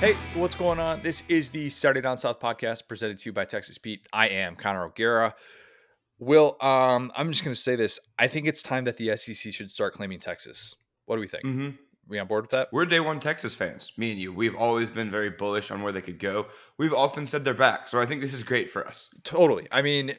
Hey, what's going on? This is the Saturday Down South podcast presented to you by Texas Pete. I am Connor O'Gara. Will, um, I'm just going to say this. I think it's time that the SEC should start claiming Texas. What do we think? Mm-hmm. We on board with that? We're day one Texas fans, me and you. We've always been very bullish on where they could go. We've often said they're back, so I think this is great for us. Totally. I mean,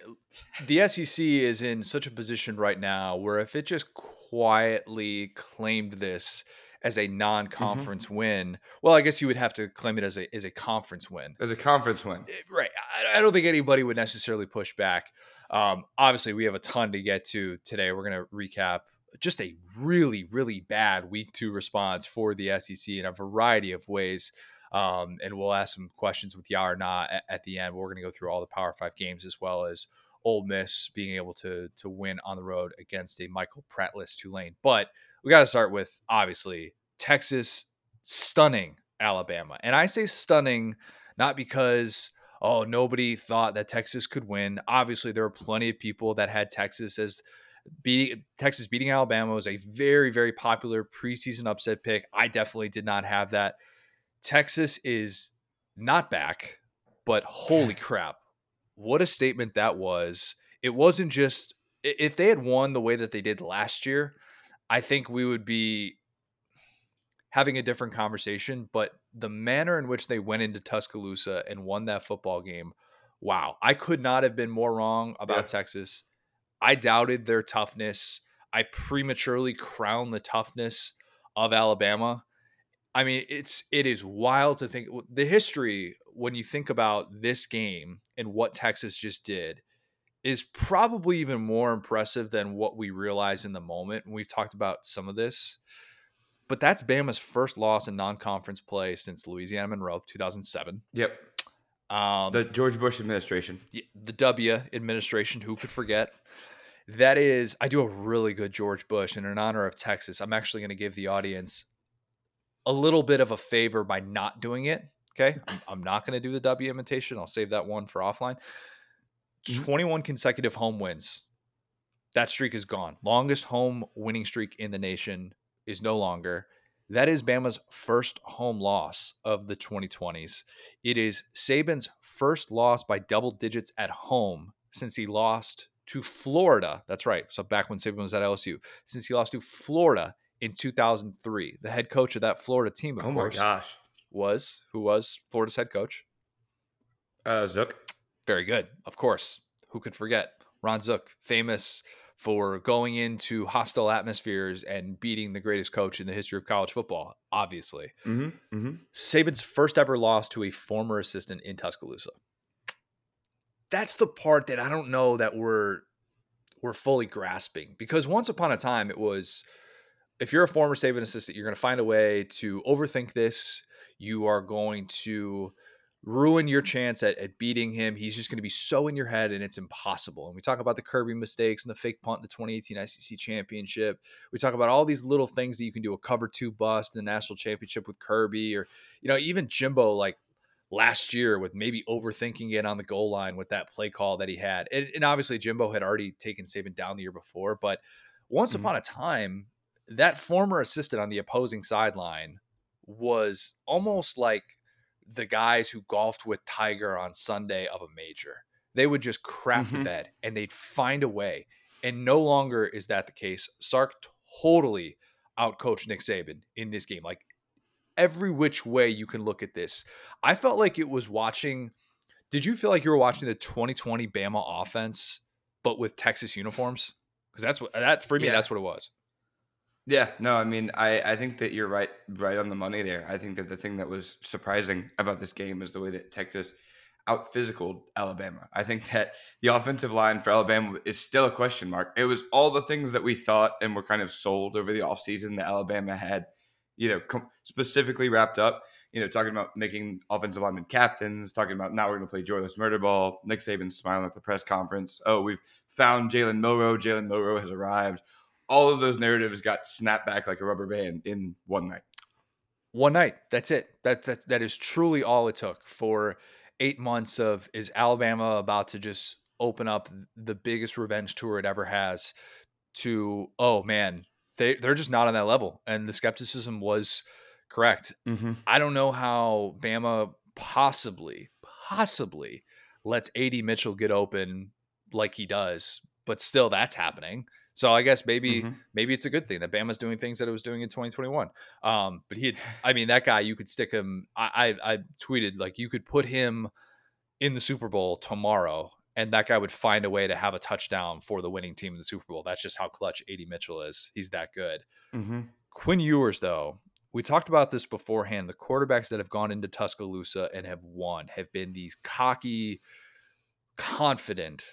the SEC is in such a position right now where if it just quietly claimed this as a non-conference mm-hmm. win, well, I guess you would have to claim it as a as a conference win. As a conference win, eh, right? I, I don't think anybody would necessarily push back. Um, obviously, we have a ton to get to today. We're going to recap just a really, really bad week two response for the SEC in a variety of ways. Um, and we'll ask some questions with Yah or Nah at, at the end. We're going to go through all the Power Five games as well as Ole Miss being able to to win on the road against a Michael Prattless Tulane. But we got to start with obviously Texas stunning Alabama, and I say stunning not because oh nobody thought that Texas could win. Obviously, there were plenty of people that had Texas as beating Texas beating Alabama was a very very popular preseason upset pick. I definitely did not have that. Texas is not back, but holy crap. What a statement that was. It wasn't just if they had won the way that they did last year, I think we would be having a different conversation, but the manner in which they went into Tuscaloosa and won that football game, wow. I could not have been more wrong about yeah. Texas. I doubted their toughness. I prematurely crowned the toughness of Alabama. I mean, it's it is wild to think the history when you think about this game and what Texas just did is probably even more impressive than what we realize in the moment. And we've talked about some of this, but that's Bama's first loss in non-conference play since Louisiana Monroe, 2007. Yep. Um, the George Bush administration. The W administration, who could forget? That is, I do a really good George Bush, and in honor of Texas, I'm actually going to give the audience a little bit of a favor by not doing it. Okay. I'm, I'm not going to do the W imitation. I'll save that one for offline. Mm-hmm. 21 consecutive home wins. That streak is gone. Longest home winning streak in the nation is no longer. That is Bama's first home loss of the 2020s. It is Saban's first loss by double digits at home since he lost to Florida. That's right. So back when Saban was at LSU, since he lost to Florida in 2003. The head coach of that Florida team, of oh course, gosh, was who was Florida's head coach? Uh, Zook. Very good. Of course. Who could forget? Ron Zook, famous for going into hostile atmospheres and beating the greatest coach in the history of college football, obviously. Mm-hmm, mm-hmm. Saban's first ever loss to a former assistant in Tuscaloosa. That's the part that I don't know that we're we're fully grasping because once upon a time it was if you're a former Saban assistant, you're going to find a way to overthink this. You are going to ruin your chance at, at beating him. He's just going to be so in your head and it's impossible. And we talk about the Kirby mistakes and the fake punt in the 2018 SEC championship. We talk about all these little things that you can do a cover two bust in the national championship with Kirby or, you know, even Jimbo like last year with maybe overthinking it on the goal line with that play call that he had. And, and obviously Jimbo had already taken Saban down the year before, but once mm-hmm. upon a time, that former assistant on the opposing sideline was almost like the guys who golfed with Tiger on Sunday of a major. They would just crap mm-hmm. the bed and they'd find a way. And no longer is that the case. Sark totally outcoached Nick Saban in this game. Like every which way you can look at this. I felt like it was watching. Did you feel like you were watching the 2020 Bama offense, but with Texas uniforms? Because that's what that for me. Yeah. That's what it was. Yeah, no, I mean, I, I think that you're right, right on the money there. I think that the thing that was surprising about this game is the way that Texas out physical Alabama. I think that the offensive line for Alabama is still a question mark. It was all the things that we thought and were kind of sold over the offseason that Alabama had, you know, com- specifically wrapped up. You know, talking about making offensive linemen captains, talking about now we're going to play joyless murder ball. Nick Saban smiling at the press conference. Oh, we've found Jalen Milroe. Jalen Milroe has arrived all of those narratives got snapped back like a rubber band in one night. One night. That's it. That that that is truly all it took for eight months of is Alabama about to just open up the biggest revenge tour it ever has to oh man they they're just not on that level and the skepticism was Correct. Mm-hmm. I don't know how Bama possibly, possibly lets AD Mitchell get open like he does, but still that's happening. So I guess maybe Mhm. maybe it's a good thing that Bama's doing things that it was doing in 2021. Um, but he had, I mean, that guy you could stick him. I, I I tweeted like you could put him in the Super Bowl tomorrow, and that guy would find a way to have a touchdown for the winning team in the Super Bowl. That's just how clutch AD Mitchell is. He's that good. Mm-hmm. Quinn Ewers, though, we talked about this beforehand. The quarterbacks that have gone into Tuscaloosa and have won have been these cocky, confident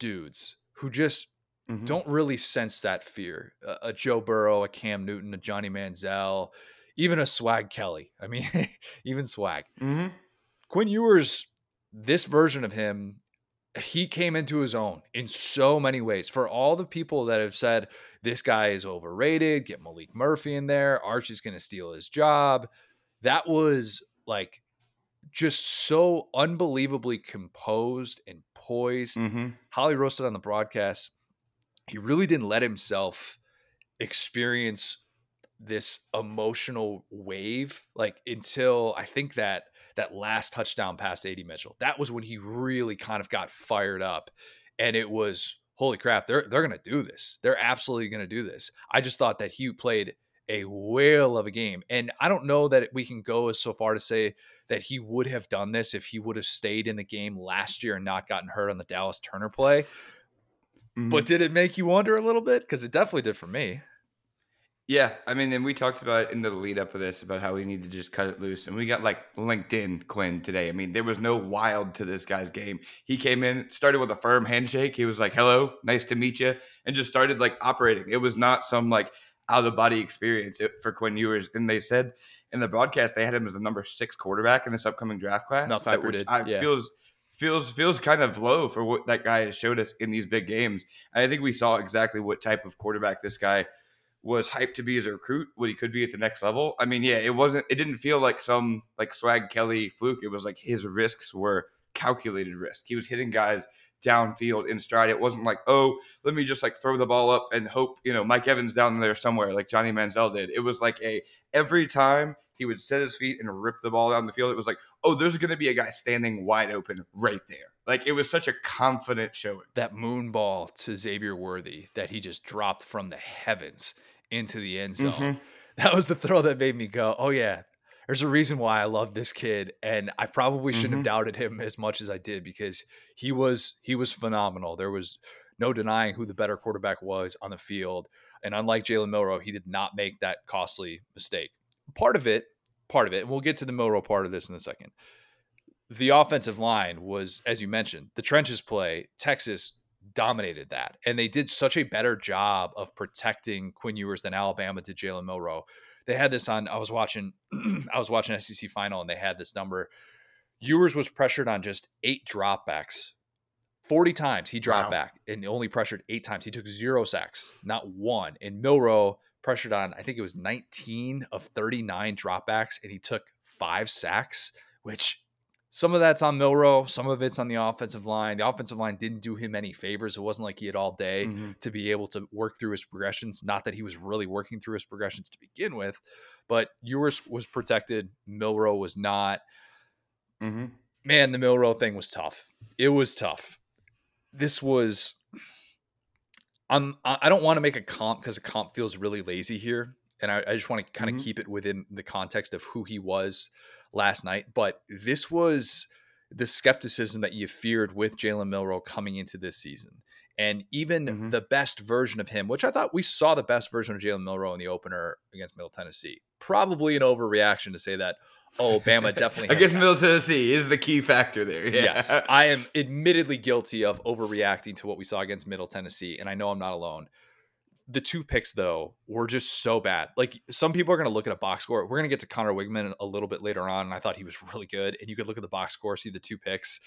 dudes who just Mhm. don't really sense that fear. A, a Joe Burrow, a Cam Newton, a Johnny Manziel, even a Swag Kelly. I mean, even Swag. Mm-hmm. Quinn Ewers, this version of him, he came into his own in so many ways. For all the people that have said this guy is overrated, get Maalik Murphy in there, Archie's going to steal his job. That was like just so unbelievably composed and poised. Mm-hmm. Holly roasted on the broadcast. He really didn't let himself experience this emotional wave like until I think that that last touchdown past AD Mitchell. That was when he really kind of got fired up and it was holy crap, they're they're to do this. They're absolutely to do this. I just thought that he played a whale of a game. And I don't know that we can go as so far to say that he would have done this if he would have stayed in the game last year and not gotten hurt on the Dallas Turner play. Mm-hmm. But did it make you wonder a little bit? Because it definitely did for me. Yeah, I mean, and we talked about in the lead up of this about how we need to just cut it loose, and we got like LinkedIn Quinn today. I mean, there was no wild to this guy's game. He came in, started with a firm handshake. He was like, "Hello, nice to meet you," and just started like operating. It was not some like out of body experience for Quinn Ewers. And they said in the broadcast they had him as the number six quarterback in this upcoming draft class. Mel that, which did, I yeah. feels feels feels kind of low for what that guy has showed us in these big games. And I think we saw exactly what type of quarterback this guy was hyped to be as a recruit, what he could be at the next level. I mean, yeah, it wasn't it didn't feel like some like swag Kelly fluke. It was like his risks were calculated risk. He was hitting guys downfield in stride. It wasn't like, oh, let me just like throw the ball up and hope, you know, Mike Evans down there somewhere like Johnny Manziel did. It was like a every time he would set his feet and rip the ball down the field, it was like, oh, there's gonna be a guy standing wide open right there. Like it was such a confident showing. That moon ball to Xavier Worthy that he just dropped from the heavens into the end zone. Mhm. That was the throw that made me go, oh, yeah, there's a reason why I love this kid. And I probably shouldn't Mhm. have doubted him as much as I did because he was he was phenomenal. There was no denying who the better quarterback was on the field. And unlike Jalen Milroe, he did not make that costly mistake. Part of it, part of it, and we'll get to the Milroe part of this in a second. The offensive line was, as you mentioned, the trenches play. Texas dominated that, and they did such a better job of protecting Quinn Ewers than Alabama did Jalen Milroe. They had this on. I was watching. I was watching SEC final, and they had this number. Ewers was pressured on just eight dropbacks. 40 times he dropped Wow. back and only pressured eight times. He took zero sacks, not one. And Milroe pressured on, I think it was 19 of 39 dropbacks, and he took five sacks, which some of that's on Milroe, some of it's on the offensive line. The offensive line didn't do him any favors. It wasn't like he had all day Mhm. to be able to work through his progressions. Not that he was really working through his progressions to begin with, but Ewers was protected. Milroe was not. Mhm. Man, the Milroe thing was tough. It was tough. This was. I'm. I don't want to make a comp because a comp feels really lazy here, and I, I just want to kind of Mhm. keep it within the context of who he was last night. But this was the skepticism that you feared with Jalen Milroe coming into this season. And even Mhm. the best version of him, which I thought we saw the best version of Jalen Milroe in the opener against Middle Tennessee. Probably an overreaction to say that, oh, Bama definitely Against. Middle Tennessee is the key factor there. Yeah. Yes, I am admittedly guilty of overreacting to what we saw against Middle Tennessee, and I know I'm not alone. The two picks, though, were just so bad. Like some people are going to look at a box score. We're going to get to Conner Weigman a little bit later on, and I thought he was really good. And you could look at the box score, see the two picks,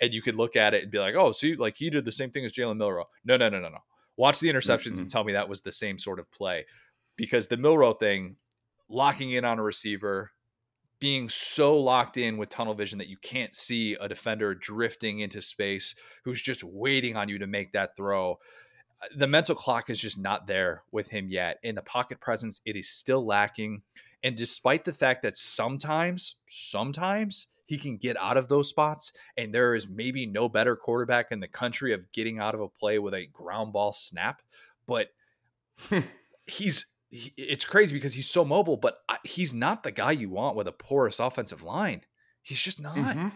and you could look at it and be like, "Oh, see, like he did the same thing as Jalen Milroe." No, no, no, no, no. Watch the interceptions and Mm-mm. tell me that was the same sort of play, because the Milroe thing, locking in on a receiver, being so locked in with tunnel vision that you can't see a defender drifting into space who's just waiting on you to make that throw. Uh, the mental clock is just not there with him yet. In the pocket presence, it is still lacking. And despite the fact that sometimes, sometimes he can get out of those spots, and there is maybe no better quarterback in the country of getting out of a play with a ground ball snap, but he's he, it's crazy because he's so mobile, but I, he's not the guy you want with a porous offensive line. He's just not. Mm-hmm.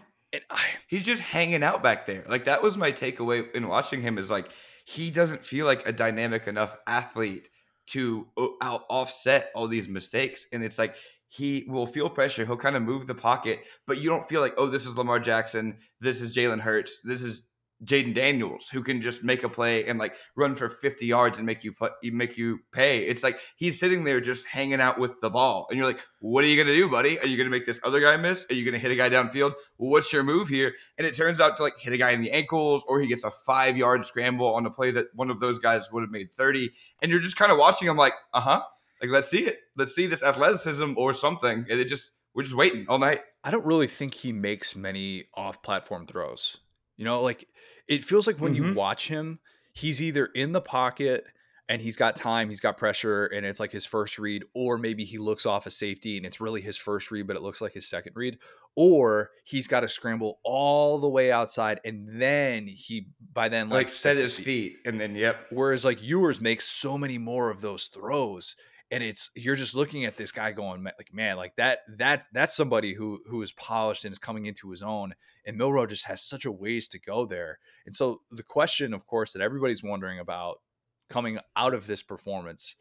I, he's just hanging out back there. Like that was my takeaway in watching him is like he doesn't feel like a dynamic enough athlete to out offset all these mistakes. And it's like he will feel pressure. He'll kind of move the pocket, but you don't feel like, oh, this is Lamar Jackson, this is Jalen Hurts, this is Jayden Daniels who can just make a play and like run for 50 yards and make you put make you pay. It's like he's sitting there just hanging out with the ball. And you're like, what are you gonna do, buddy? Are you gonna make this other guy miss? Are you gonna hit a guy downfield? What's your move here? And it turns out to like hit a guy in the ankles or he gets a five yard scramble on a play that one of those guys would have made 30. And you're just kind of watching him like, uh-huh. Like let's see it. Let's see this athleticism or something. And it just we're just waiting all night. I don't really think he makes many off platform throws. You know, like it feels like when mm-hmm. you watch him, he's either in the pocket and he's got time, he's got pressure, and it's like his first read, or maybe he looks off a safety and it's really his first read, but it looks like his second read, or he's got to scramble all the way outside and then he by then like, like set his feet. feet and then yep. Whereas like Ewers makes so many more of those throws and it's you're just looking at this guy going like man like that that that's somebody who who is polished and is coming into his own and milroe just has such a ways to go there. And so the question of course that everybody's wondering about coming out of this performance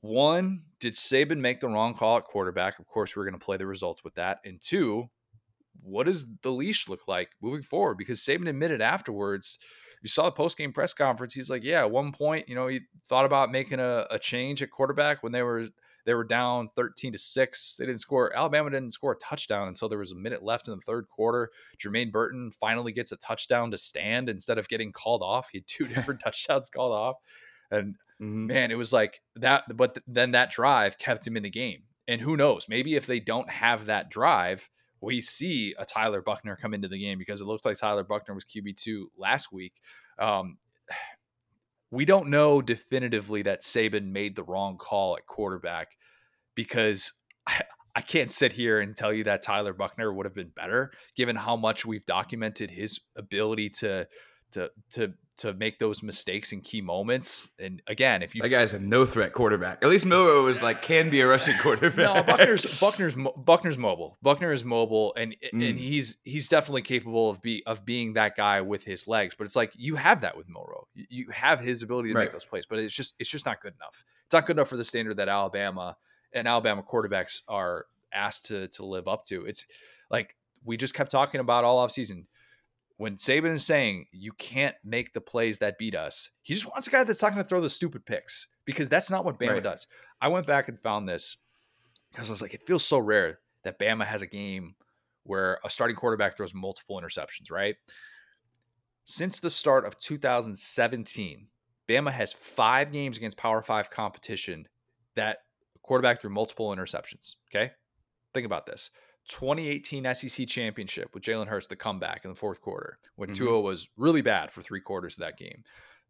one did saban make the wrong call at quarterback? Of course we're going to play the results with that. And two what does the leash look like moving forward? Because saban admitted afterwards you saw the post game press conference. He's like, yeah, at one point, you know, he thought about making a, a change at quarterback when they were they were down 13 to 6. They didn't score. Alabama didn't score a touchdown until there was a minute left in the third quarter. Jermaine Burton finally gets a touchdown to stand instead of getting called off. He had two different touchdowns called off. And mm-hmm. man, it was like that. But then that drive kept him in the game. And who knows? Maybe if they don't have that drive, we see a Tyler Buchner come into the game because it looks like Tyler Buchner was QB2 last week. Um, we don't know definitively that Saban made the wrong call at quarterback because I, I can't sit here and tell you that Tyler Buchner would have been better given how much we've documented his ability to to to to make those mistakes in key moments. And again, if you that guy's a no threat quarterback. At least Milroe is like can be a rushing quarterback. no, Buchner's Buchner's Buchner's mobile. Buchner is mobile, and mm. and he's he's definitely capable of be of being that guy with his legs. But it's like you have that with Milroe. You have his ability to right. make those plays, but it's just it's just not good enough. It's not good enough for the standard that Alabama and Alabama quarterbacks are asked to to live up to. It's like we just kept talking about all off season when Saban is saying you can't make the plays that beat us, he just wants a guy that's not going to throw the stupid picks because that's not what Bama right. does. I went back and found this because I was like, it feels so rare that Bama has a game where a starting quarterback throws multiple interceptions, right? Since the start of 2017, Bama has five games against Power Five competition that quarterback threw multiple interceptions. Okay. Think about this. 2018 SEC championship with Jalen Hurts, the comeback in the fourth quarter when mm-hmm. Tua was really bad for three quarters of that game.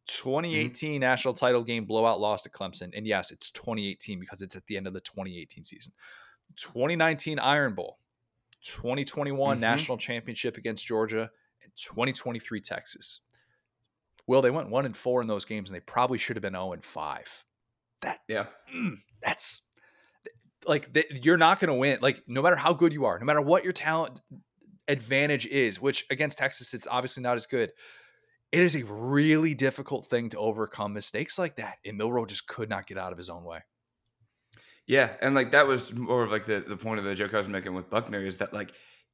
2018 mm-hmm. national title game blowout loss to Clemson. And yes, it's 2018 because it's at the end of the 2018 season. 2019 Iron Bowl, 2021 mm-hmm. national championship against Georgia, and 2023 Texas. Well, they went one and four in those games, and they probably should have been 0 and five. That yeah, mm, that's like you're not going to win. Like no matter how good you are, no matter what your talent advantage is, which against Texas it's obviously not as good. It is a really difficult thing to overcome mistakes like that, and Milroe just could not get out of his own way. Yeah, and like that was more of like the the point of the joke I was making with Buchner is that like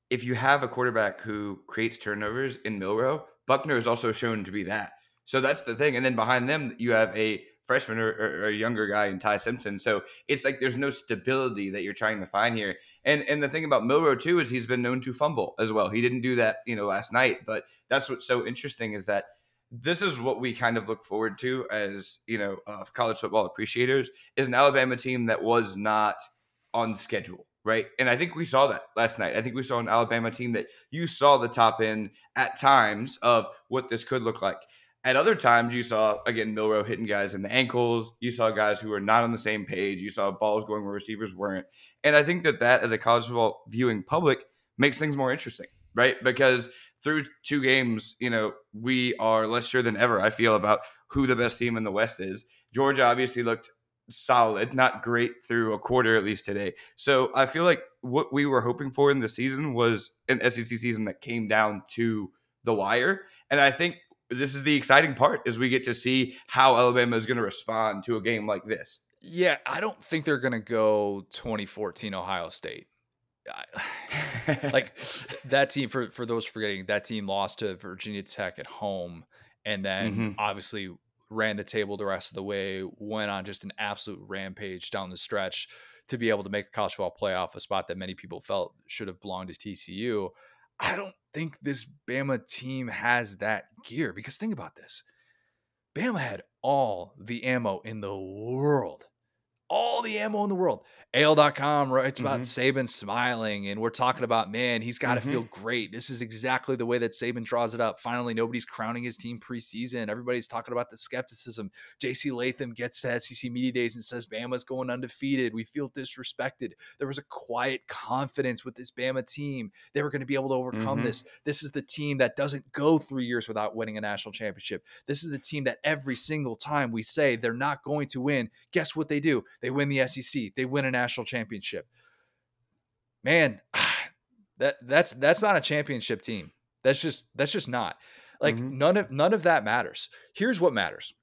if you have a quarterback who creates turnovers in Milroe, Buchner is also shown to be that. So that's the thing. And then behind them, you have a freshman or, or, a younger guy in Ty Simpson. So it's like there's no stability that you're trying to find here. And and the thing about Milroe too is he's been known to fumble as well. He didn't do that, you know, last night, but that's what's so interesting is that this is what we kind of look forward to as you know uh, college football appreciators is an Alabama team that was not on schedule right? And I think we saw that last night. I think we saw an Alabama team that you saw the top end at times of what this could look like. At other times, you saw again Milroe hitting guys in the ankles. You saw guys who were not on the same page. You saw balls going where receivers weren't. And I think that that, as a college football viewing public, makes things more interesting, right? Because through two games, you know, we are less sure than ever. I feel about who the best team in the West is. Georgia obviously looked solid, not great through a quarter at least today. So I feel like what we were hoping for in the season was an SEC season that came down to the wire. And I think this is the exciting part is we get to see how Alabama is going to respond to a game like this. Yeah, I don't think they're going to go 2014 Ohio State. like that team for for those forgetting that team lost to Virginia Tech at home and then mm-hmm. obviously ran the table the rest of the way went on just an absolute rampage down the stretch to be able to make the college football playoff a spot that many people felt should have belonged to TCU I don't think this Bama team has that gear because think about this. Bama had all the ammo in the world all the ammo in the world. AL.com writes about mm-hmm. Saban smiling, and we're talking about, man, he's got to mm-hmm. feel great. This is exactly the way that Saban draws it up. Finally, nobody's crowning his team preseason. Everybody's talking about the skepticism. JC Latham gets to SEC Media Days and says Bama's going undefeated. We feel disrespected. There was a quiet confidence with this Bama team. They were going to be able to overcome mm-hmm. this. This is the team that doesn't go three years without winning a national championship. This is the team that every single time we say they're not going to win, guess what they do? They win the SEC. They win a national championship. Man, that that's that's not a championship team. That's just that's just not. Like mm-hmm. none of none of that matters. Here's what matters.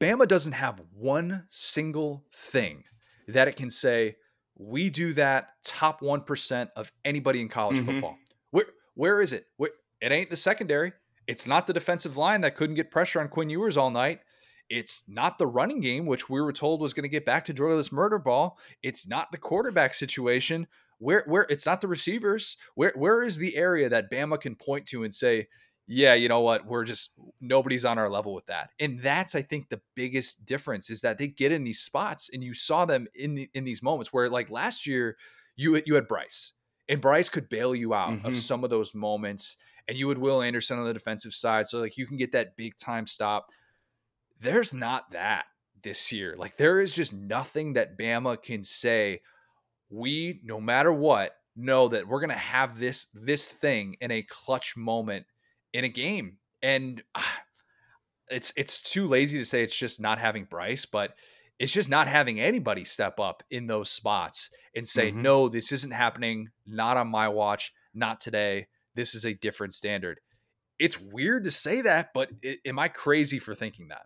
Bama doesn't have one single thing that it can say we do that top 1% of anybody in college mm-hmm. football. Where where is it? Where, it ain't the secondary. It's not the defensive line that couldn't get pressure on Quinn Ewers all night. It's not the running game, which we were told was going to get back to drilless murder ball. It's not the quarterback situation. Where where it's not the receivers. Where where is the area that Bama can point to and say, yeah, you know what? We're just nobody's on our level with that. And that's I think the biggest difference is that they get in these spots and you saw them in the, in these moments where like last year you you had Bryce and Bryce could bail you out mm-hmm. of some of those moments and you would Will Anderson on the defensive side so like you can get that big time stop there's not that this year. Like there is just nothing that Bama can say. We, no matter what, know that we're gonna have this this thing in a clutch moment in a game, and uh, it's it's too lazy to say it's just not having Bryce, but it's just not having anybody step up in those spots and say, mm-hmm. no, this isn't happening. Not on my watch. Not today. This is a different standard. It's weird to say that, but it, am I crazy for thinking that?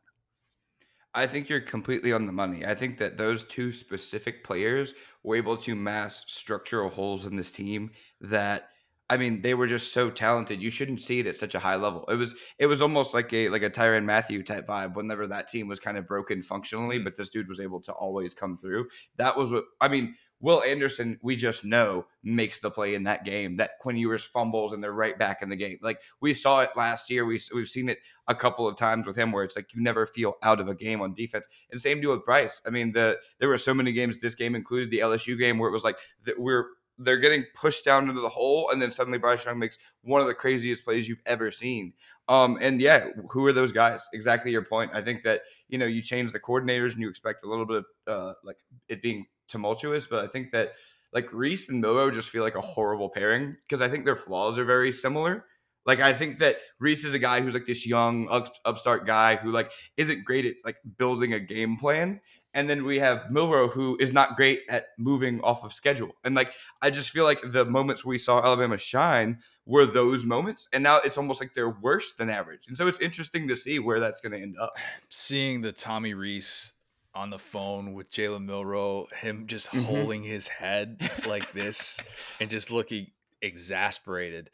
I think you're completely on the money. I think that those two specific players were able to mask structural holes in this team that I mean, they were just so talented. You shouldn't see it at such a high level. It was it was almost like a like a Tyrann Mathieu type vibe whenever that team was kind of broken functionally, mm-hmm. but this dude was able to always come through. That was what I mean, Will Anderson, we just know makes the play in that game. That Quinn Ewers fumbles and they're right back in the game. Like we saw it last year. We we've seen it a couple of times with him where it's like you never feel out of a game on defense. And same deal with Bryce. I mean, the there were so many games. This game included the LSU game where it was like we're they're getting pushed down into the hole, and then suddenly Bryce Young makes one of the craziest plays you've ever seen. Um, and yeah, who are those guys? Exactly your point. I think that you know you change the coordinators and you expect a little bit of uh, like it being tumultuous, but I think that like Rees and Milroe just feel like a horrible pairing because I think their flaws are very similar. Like I think that Rees is a guy who's like this young up, upstart guy who like isn't great at like building a game plan. And then we have Milroe who is not great at moving off of schedule. And like I just feel like the moments we saw Alabama shine were those moments. And now it's almost like they're worse than average. And so it's interesting to see where that's going to end up. Seeing the Tommy Rees on the phone with Jalen Milroe, him just mm-hmm. holding his head like this and just looking exasperated.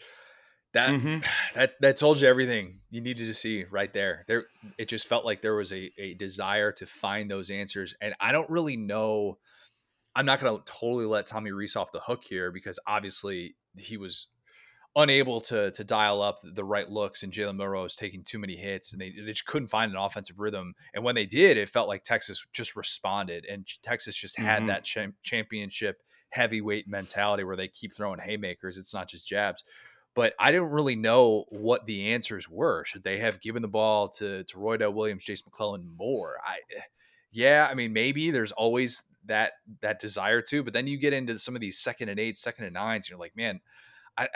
That mm-hmm. that that told you everything you needed to see right there. There, it just felt like there was a, a desire to find those answers, and I don't really know. I'm not going to totally let Tommy Rees off the hook here because obviously he was unable to to dial up the right looks, and Jalen Milroe was taking too many hits, and they, they just couldn't find an offensive rhythm. And when they did, it felt like Texas just responded, and Texas just had mm-hmm. that cha- championship heavyweight mentality where they keep throwing haymakers. It's not just jabs. but I didn't really know what the answers were. Should they have given the ball to to Roydell Williams, Jase McClellan more? I yeah, I mean maybe there's always that that desire to, but then you get into some of these second and eight, second and nines, and you're like, man, I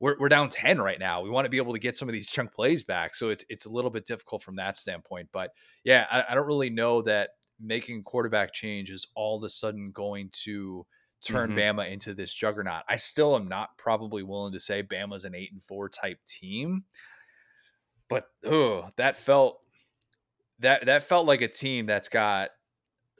we're, we're down 10 right now. We want to be able to get some of these chunk plays back. So it's it's a little bit difficult from that standpoint. But yeah, I, I don't really know that making quarterback change is all of a sudden going to turn mm-hmm. Bama into this juggernaut. I still am not probably willing to say Bama's an eight and four type team. But oh, that felt that that felt like a team that's got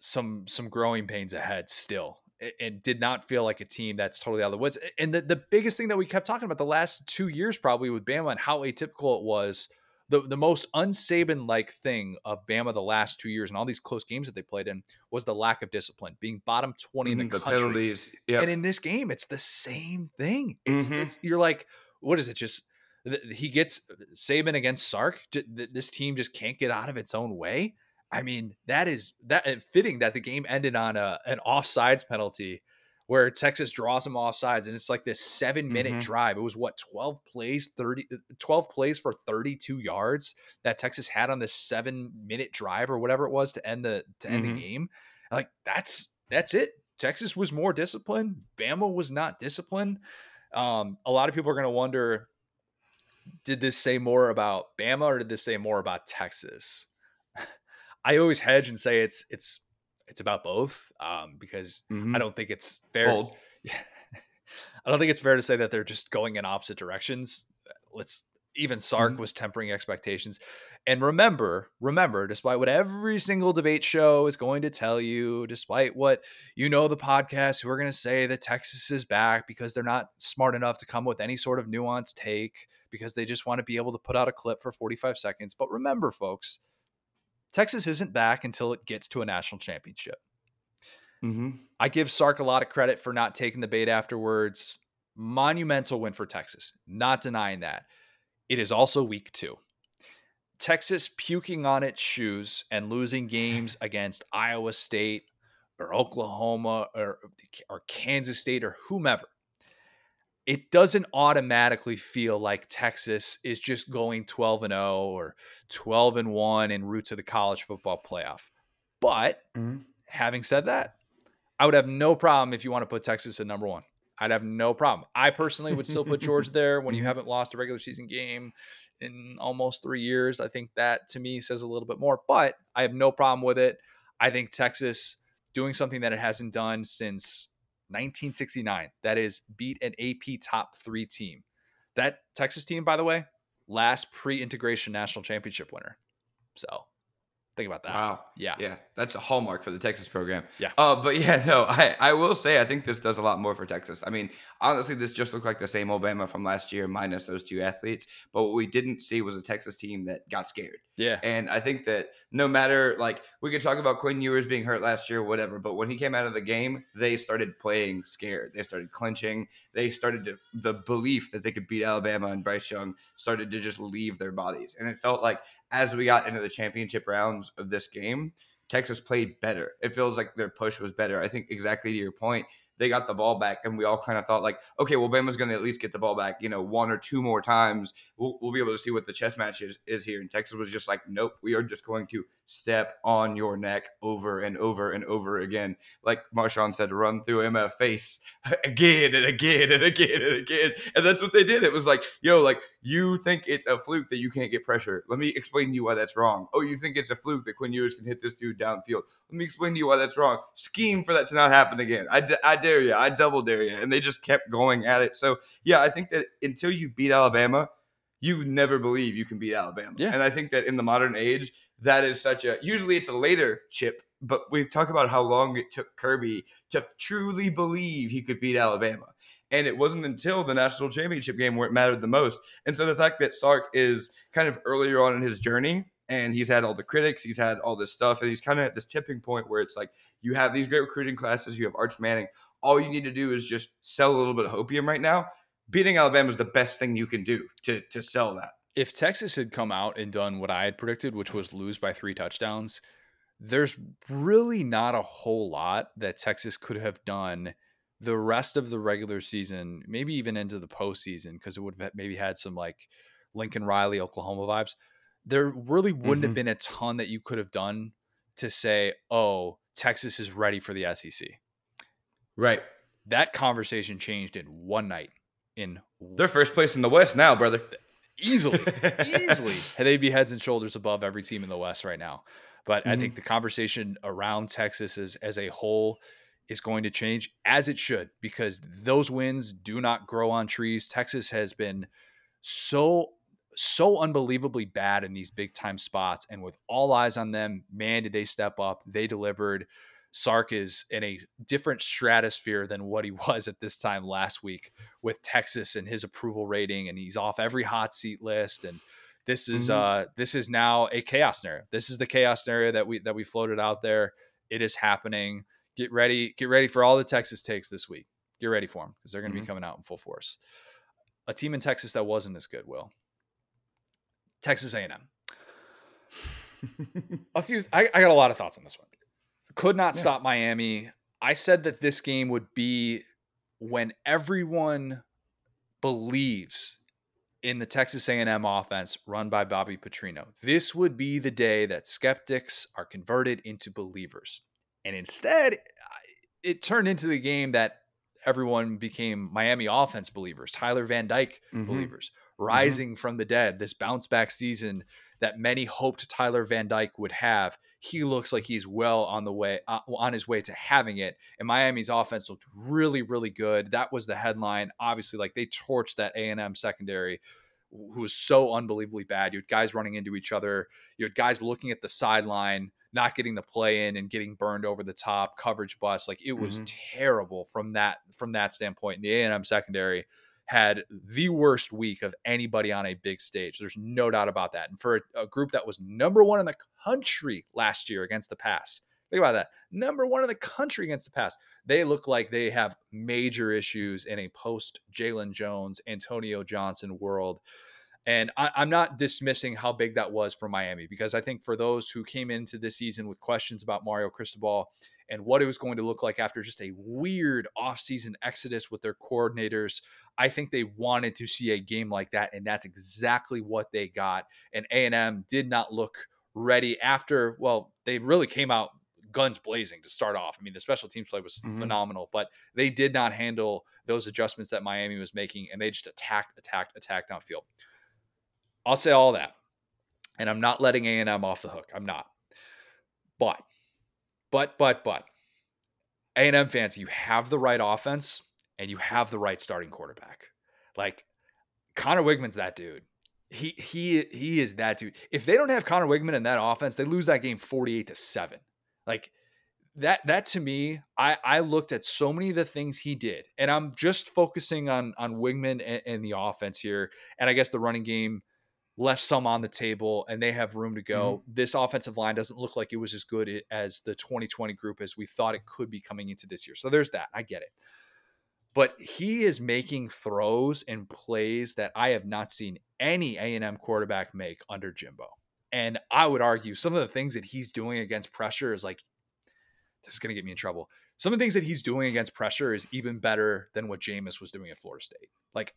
some some growing pains ahead still and did not feel like a team that's totally out of the woods. And the, the biggest thing that we kept talking about the last two years, probably with Bama and how atypical it was, the, the most unsaban like thing of Bama the last two years and all these close games that they played in was the lack of discipline, being bottom 20 mm-hmm, in the, mm-hmm, the country. Penalties. Yep. And in this game, it's the same thing. It's, mm-hmm. it's you're like, what is it? Just he gets Saban against Sark. This team just can't get out of its own way. I mean, that is that uh, fitting that the game ended on a an offsides penalty where Texas draws them offsides and it's like this 7 minute mm-hmm. drive. It was what 12 plays, 30 uh, 12 plays for 32 yards that Texas had on this 7 minute drive or whatever it was to end the to end mm-hmm. the game. Like that's that's it. Texas was more disciplined. Bama was not disciplined. Um, a lot of people are going to wonder did this say more about Bama or did this say more about Texas? I always hedge and say it's it's it's about both um, because mm-hmm. I don't think it's fair. Yeah, I don't think it's fair to say that they're just going in opposite directions. Let's even Sark mm-hmm. was tempering expectations. And remember, remember, despite what every single debate show is going to tell you, despite what you know the podcast who are going to say that Texas is back because they're not smart enough to come with any sort of nuanced take because they just want to be able to put out a clip for 45 seconds. But remember, folks, Texas isn't back until it gets to a national championship. Mm-hmm. I give Sark a lot of credit for not taking the bait afterwards. Monumental win for Texas. Not denying that. It is also week two. Texas puking on its shoes and losing games against Iowa State or Oklahoma or, or Kansas State or whomever it doesn't automatically feel like Texas is just going 12 and 0 or 12 and 1 en route to the college football playoff. But mm-hmm. having said that, I would have no problem if you want to put Texas at number one. I'd have no problem. I personally would still put George there when you mm-hmm. haven't lost a regular season game in almost three years. I think that to me says a little bit more, but I have no problem with it. I think Texas doing something that it hasn't done since 1969. That is beat an AP top three team. That Texas team, by the way, last pre-integration national championship winner. So Think about that. Wow. Yeah. Yeah. That's a hallmark for the Texas program. Yeah. Uh, but yeah, no, I, I will say I think this does a lot more for Texas. I mean, honestly, this just looked like the same Alabama from last year, minus those two athletes. But what we didn't see was a Texas team that got scared. Yeah. And I think that no matter like we could talk about Quinn Ewers being hurt last year, whatever, but when he came out of the game, they started playing scared. They started clinching. They started to the belief that they could beat Alabama and Bryce Young started to just leave their bodies. And it felt like as we got into the championship rounds of this game, Texas played better. It feels like their push was better. I think exactly to your point, they got the ball back, and we all kind of thought like, okay, well, Bama's going to at least get the ball back, you know, one or two more times. We'll, we'll be able to see what the chess match is, is here. And Texas was just like, nope, we are just going to step on your neck over and over and over again. Like Marshawn said, run through MF face again and again and again and again. And that's what they did. It was like, yo, like you think it's a fluke that you can't get pressure. Let me explain to you why that's wrong. Oh, you think it's a fluke that Quinn Ewers can hit this dude downfield. Let me explain to you why that's wrong. Scheme for that to not happen again. I, d- I dare you. I double dare you. And they just kept going at it. So, yeah, I think that until you beat Alabama, you never believe you can beat Alabama. Yeah. And I think that in the modern age, that is such a usually it's a later chip, but we talk about how long it took Kirby to truly believe he could beat Alabama. And it wasn't until the national championship game where it mattered the most. And so the fact that Sark is kind of earlier on in his journey and he's had all the critics, he's had all this stuff, and he's kind of at this tipping point where it's like you have these great recruiting classes, you have Arch Manning. All you need to do is just sell a little bit of hopium right now. Beating Alabama is the best thing you can do to to sell that if Texas had come out and done what I had predicted, which was lose by three touchdowns, there's really not a whole lot that Texas could have done the rest of the regular season, maybe even into the postseason, because it would have maybe had some like Lincoln Riley, Oklahoma vibes. There really wouldn't mm-hmm. have been a ton that you could have done to say, oh, Texas is ready for the SEC. Right. That conversation changed in one night. In their first place in the West now, brother. Easily, easily, they'd be heads and shoulders above every team in the West right now. But mm-hmm. I think the conversation around Texas as, as a whole is going to change as it should because those wins do not grow on trees. Texas has been so so unbelievably bad in these big time spots and with all eyes on them, man did they step up. They delivered. Sark is in a different stratosphere than what he was at this time last week with Texas and his approval rating and he's off every hot seat list and this is mm-hmm. uh this is now a chaos scenario. This is the chaos scenario that we that we floated out there. It is happening get ready, get ready for all the Texas takes this week. Get ready for them because they're going to mm-hmm. be coming out in full force. A team in Texas that wasn't as good, Will. Texas A&M. a few. I, I, got a lot of thoughts on this one. Could not yeah. stop Miami. I said that this game would be when everyone believes in the Texas A&M offense run by Bobby Petrino. This would be the day that skeptics are converted into believers. And instead, it turned into the game that everyone became Miami offense believers, Tyler Van Dyke mm-hmm. believers, mm-hmm. rising mm-hmm. from the dead. This bounce back season that many hoped Tyler Van Dyke would have. He looks like he's well on the way uh, on his way to having it. And Miami's offense looked really, really good. That was the headline. Obviously, like they torched that A and M secondary who was so unbelievably bad. You had guys running into each other. You had guys looking at the sideline not getting the play in and getting burned over the top, coverage bust. Like it was mm-hmm. terrible from that from that standpoint. And the A&M secondary had the worst week of anybody on a big stage. There's no doubt about that. And for a, a group that was number one in the country last year against the pass, think about that. Number one in the country against the pass. They look like they have major issues in a post Jalen Jones, Antonio Johnson world. And I, am not dismissing how big that was for Miami because I think for those who came into this season with questions about Mario Cristobal and what it was going to look like after just a weird offseason exodus with their coordinators, I think they wanted to see a game like that, and that's exactly what they got. And A&M did not look ready after. Well, they really came out guns blazing to start off. I mean, the special teams play was mm-hmm. phenomenal, but they did not handle those adjustments that Miami was making, and they just attacked, attacked, attacked downfield. I'll say all that. And I'm not letting A&M off the hook. I'm not. But, but, but, but, A&M fans, you have the right offense and you have the right starting quarterback. Like Conner Weigman's that dude. He he he is that dude. If they don't have Conner Weigman in that offense, they lose that game 48 to 7. Like that that to me, I I looked at so many of the things he did, and I'm just focusing on on Weigman and, and the offense here, and I guess the running game left some on the table and they have room to go. Mm-hmm. This offensive line doesn't look like it was as good as the 2020 group as we thought it could be coming into this year. So there's that. I get it. But he is making throws and plays that I have not seen any A&M quarterback make under Jimbo. And I would argue some of the things that he's doing against pressure is like this is going to get me in trouble. Some of the things that he's doing against pressure is even better than what Jameis was doing at Florida State. Like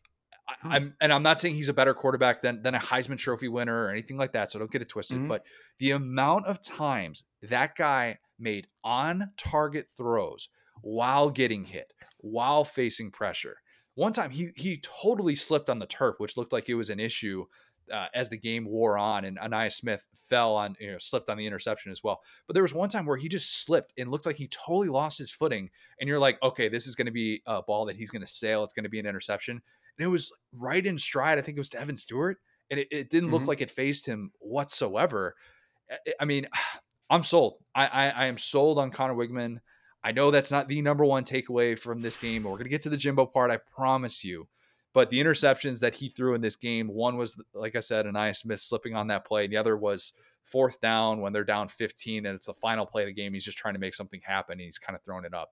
Hmm. I'm and I'm not saying he's a better quarterback than than a Heisman Trophy winner or anything like that. So don't get it twisted. Mm-hmm. But the amount of times that guy made on target throws while getting hit, while facing pressure. One time he he totally slipped on the turf, which looked like it was an issue uh, as the game wore on, and Ainias Smith fell on, you know, slipped on the interception as well. But there was one time where he just slipped and looked like he totally lost his footing. And you're like, okay, this is going to be a ball that he's going to sail. It's going to be an interception and it was right in stride. I think it was to Evan Stewart, and it, it didn't look mm-hmm. like it phased him whatsoever. I mean, I'm sold. I, I, I am sold on Conner Weigman. I know that's not the number one takeaway from this game. We're gonna get to the Jimbo part, I promise you. But the interceptions that he threw in this game, one was like I said, Ainias Smith slipping on that play, and the other was fourth down when they're down 15 and it's the final play of the game. He's just trying to make something happen. he's kind of throwing it up.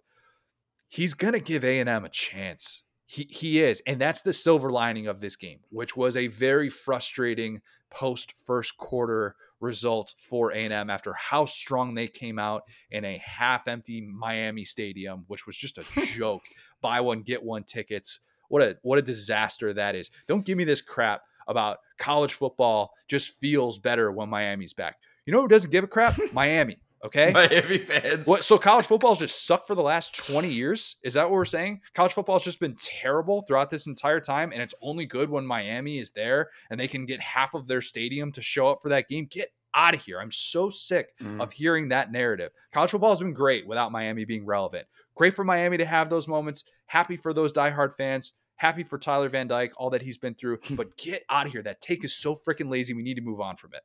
He's gonna give A and M a chance He he is, and that's the silver lining of this game, which was a very frustrating post first quarter result for A&M after how strong they came out in a half empty Miami stadium, which was just a joke. Buy one get one tickets. What a what a disaster that is. Don't give me this crap about college football just feels better when Miami's back. You know who doesn't give a crap? Miami. Okay. Miami fans. What? So college football has just sucked for the last 20 years? Is that what we're saying? College football has just been terrible throughout this entire time, and it's only good when Miami is there and they can get half of their stadium to show up for that game. Get out of here. I'm so sick mm. of hearing that narrative. College football has been great without Miami being relevant. Great for Miami to have those moments. Happy for those diehard fans. Happy for Tyler Van Dyke, all that he's been through. But get out of here. That take is so freaking lazy. We need to move on from it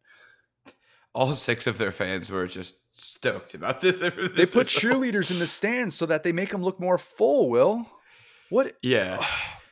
all six of their fans were just stoked about this. this they put cheerleaders in the stands so that they make them look more full. Will what? Yeah.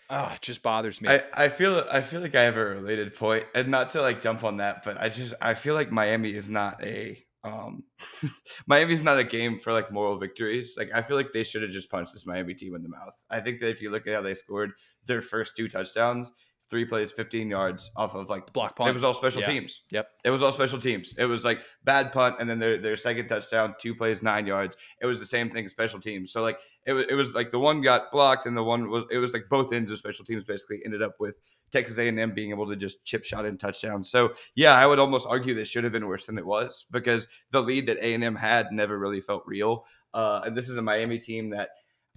Oh, it just bothers me. I, I feel I feel like I have a related point, and not to like jump on that, but I just I feel like Miami is not a um Miami's not a game for like moral victories. Like I feel like they should have just punched this Miami team in the mouth. I think that if you look at how they scored their first two touchdowns, three plays, 15 yards off of like block punt. It was all special yeah. teams. Yep. It was all special teams. It was like bad punt and then their their second touchdown, two plays, nine yards. It was the same thing, special teams. So like it was, it was like the one got blocked and the one was it was like both ends of special teams basically ended up with Texas A&M being able to just chip shot in touchdowns. So yeah, I would almost argue this should have been worse than it was because the lead that A&M had never really felt real. Uh, and this is a Miami team that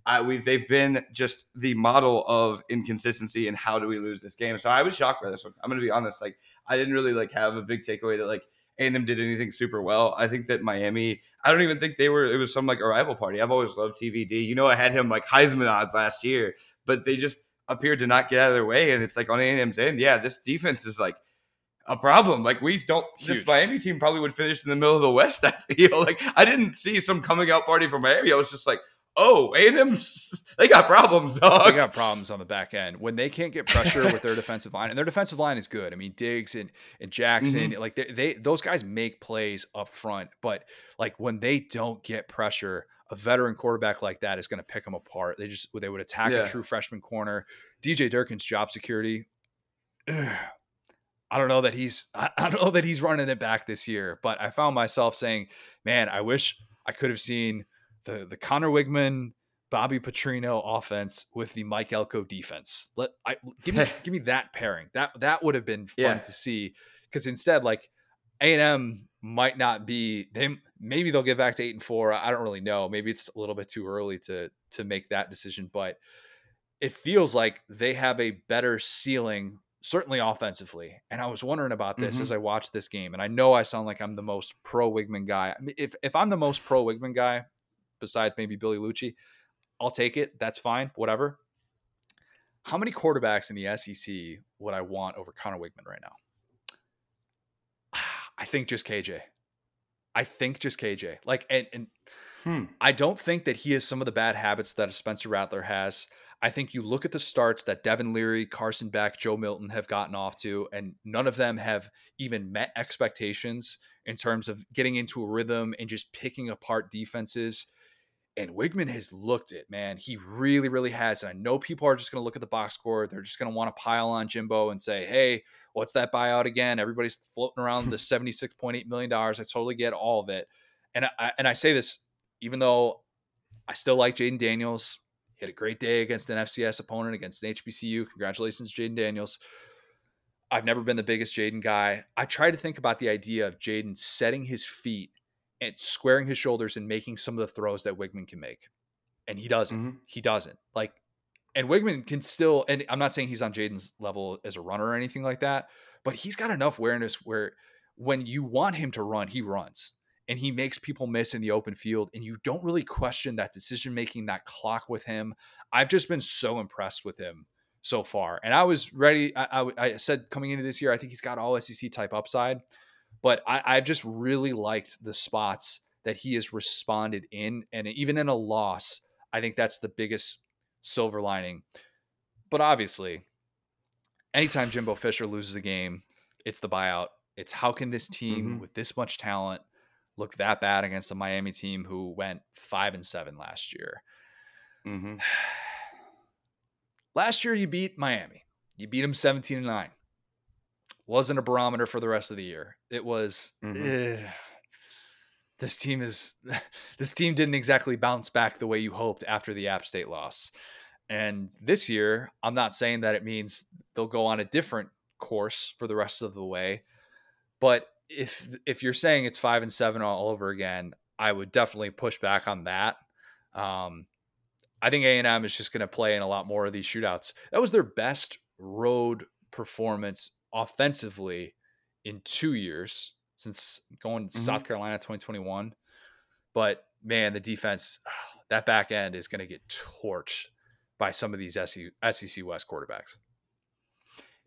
I, we they've been just the model of inconsistency and how do we lose this game. So I was shocked by this one. I'm going to be honest. Like I didn't really like have a big takeaway that like A&M did anything super well. I think that Miami. I don't even think they were. It was some like arrival party. I've always loved TVD. You know, I had him like Heisman odds last year, but they just appeared to not get out of their way. And it's like on A&M's end, yeah, this defense is like a problem. Like we don't. Huge. This Miami team probably would finish in the middle of the West. I feel like I didn't see some coming out party from Miami. I was just like oh, A&M's they got problems, dog. They got problems on the back end when they can't get pressure with their defensive line, and their defensive line is good. I mean, Diggs and, and Jackson, mm-hmm. like they, they those guys make plays up front, but like when they don't get pressure, a veteran quarterback like that is going to pick them apart. They just they would attack yeah. a true freshman corner. DJ Durkin's job security. I don't know that he's I don't know that he's running it back this year, but I found myself saying, "Man, I wish I could have seen the the Conner Weigman, Bobby Petrino offense with the Mike Elko defense. Let I give me give me that pairing. That that would have been fun yeah. to see because instead, like A and M might not be they maybe they'll get back to eight and four. I don't really know. Maybe it's a little bit too early to to make that decision, but it feels like they have a better ceiling certainly offensively. And I was wondering about this mm-hmm. as I watched this game. And I know I sound like I'm the most pro Weigman guy. I mean, if if I'm the most pro Weigman guy, besides maybe Billy Liucci. I'll take it. That's fine. Whatever. How many quarterbacks in the SEC would I want over Conner Weigman right now? I think just KJ. I think just KJ. Like, and, and hmm. I don't think that he has some of the bad habits that a Spencer Rattler has. I think you look at the starts that Devin Leary, Carson Beck, Joe Milton have gotten off to, and none of them have even met expectations in terms of getting into a rhythm and just picking apart defenses. And Weigman has looked it, man. He really, really has. And I know people are just going to look at the box score. They're just going to want to pile on Jimbo and say, hey, what's that buyout again? Everybody's floating around the $76.8 million. I totally get all of it. And I, and I say this, even though I still like Jayden Daniels. He had a great day against an FCS opponent, against an HBCU. Congratulations, Jayden Daniels. I've never been the biggest Jayden guy. I try to think about the idea of Jayden setting his feet and squaring his shoulders and making some of the throws that Weigman can make. And he doesn't. Mm-hmm. He doesn't. Like, and Weigman can still, and I'm not saying he's on Jayden's level as a runner or anything like that, but he's got enough awareness where when you want him to run, he runs and he makes people miss in the open field. And you don't really question that decision making, that clock with him. I've just been so impressed with him so far. And I was ready. I, I, I said coming into this year, I think he's got all SEC type upside. But I, I've just really liked the spots that he has responded in. And even in a loss, I think that's the biggest silver lining. But obviously, anytime Jimbo Fisher loses a game, it's the buyout. It's how can this team mm-hmm. with this much talent look that bad against a Miami team who went five and seven last year? Mm-hmm. last year you beat Miami. You beat them 17 and 9. Wasn't a barometer for the rest of the year. It was mm-hmm. this team is this team didn't exactly bounce back the way you hoped after the App State loss. And this year, I'm not saying that it means they'll go on a different course for the rest of the way, but if if you're saying it's 5 and 7 all over again, I would definitely push back on that. Um, I think A&M is just going to play in a lot more of these shootouts. That was their best road performance offensively in 2 years since going to mm-hmm. South Carolina 2021. But man, the defense that back end is going to get torched by some of these SEC West quarterbacks.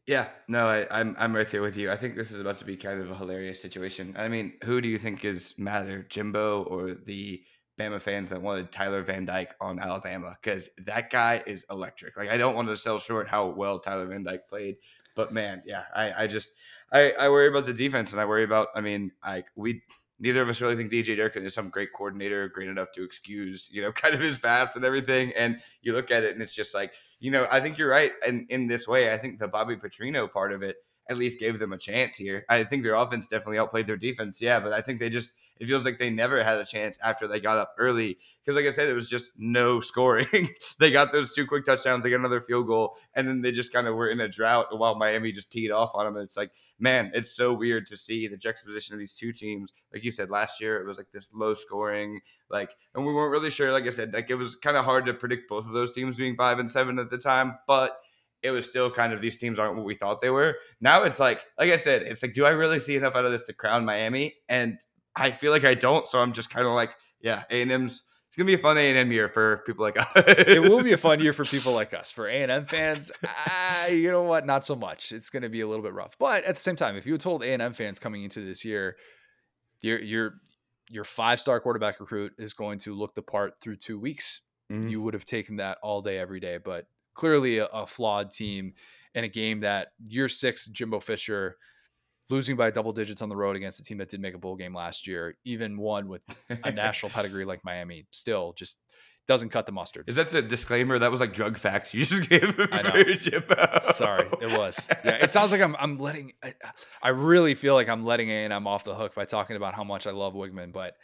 Yeah, no, I, I'm I'm right there with you. I think this is about to be kind of a hilarious situation. I mean, who do you think is madder, Jimbo or the Bama fans that wanted Tyler Van Dyke on Alabama? Because that guy is electric. Like, I don't want to sell short how well Tyler Van Dyke played, but man, yeah, I I just I I worry about the defense and I worry about. I mean, like we neither of us really think DJ Durkin is some great coordinator, great enough to excuse, you know, kind of his past and everything. And you look at it and it's just like, you know, I think you're right. And in this way, I think the Bobby Petrino part of it at least gave them a chance here. I think their offense definitely outplayed their defense. Yeah, but I think they just it feels like they never had a chance after they got up early because, like I said, it was just no scoring. they got those two quick touchdowns, they got another field goal, and then they just kind of were in a drought while Miami just teed off on them. And it's like, man, it's so weird to see the juxtaposition of these two teams. Like you said, last year it was like this low scoring, like, and we weren't really sure. Like I said, like it was kind of hard to predict both of those teams being five and seven at the time, but it was still kind of these teams aren't what we thought they were. Now it's like, like I said, it's like, do I really see enough out of this to crown Miami? And I feel like I don't. So I'm just kind of like, yeah, A and M's. It's gonna be a fun A and M year for people like us. it will be a fun year for people like us. For A and M fans, ah, you know what? Not so much. It's gonna be a little bit rough. But at the same time, if you told A and M fans coming into this year, your your your five star quarterback recruit is going to look the part through two weeks, mm-hmm. you would have taken that all day every day. But clearly a, a flawed team in a game that year six Jimbo Fisher losing by double digits on the road against a team that did make a bowl game last year, even one with a national pedigree like Miami, still just doesn't cut the mustard. Is that the disclaimer? That was like drug facts you just gave. I know. Sorry, it was. Yeah, it sounds like I'm. I'm letting. I, I really feel like I'm letting A and M off the hook by talking about how much I love Weigman, but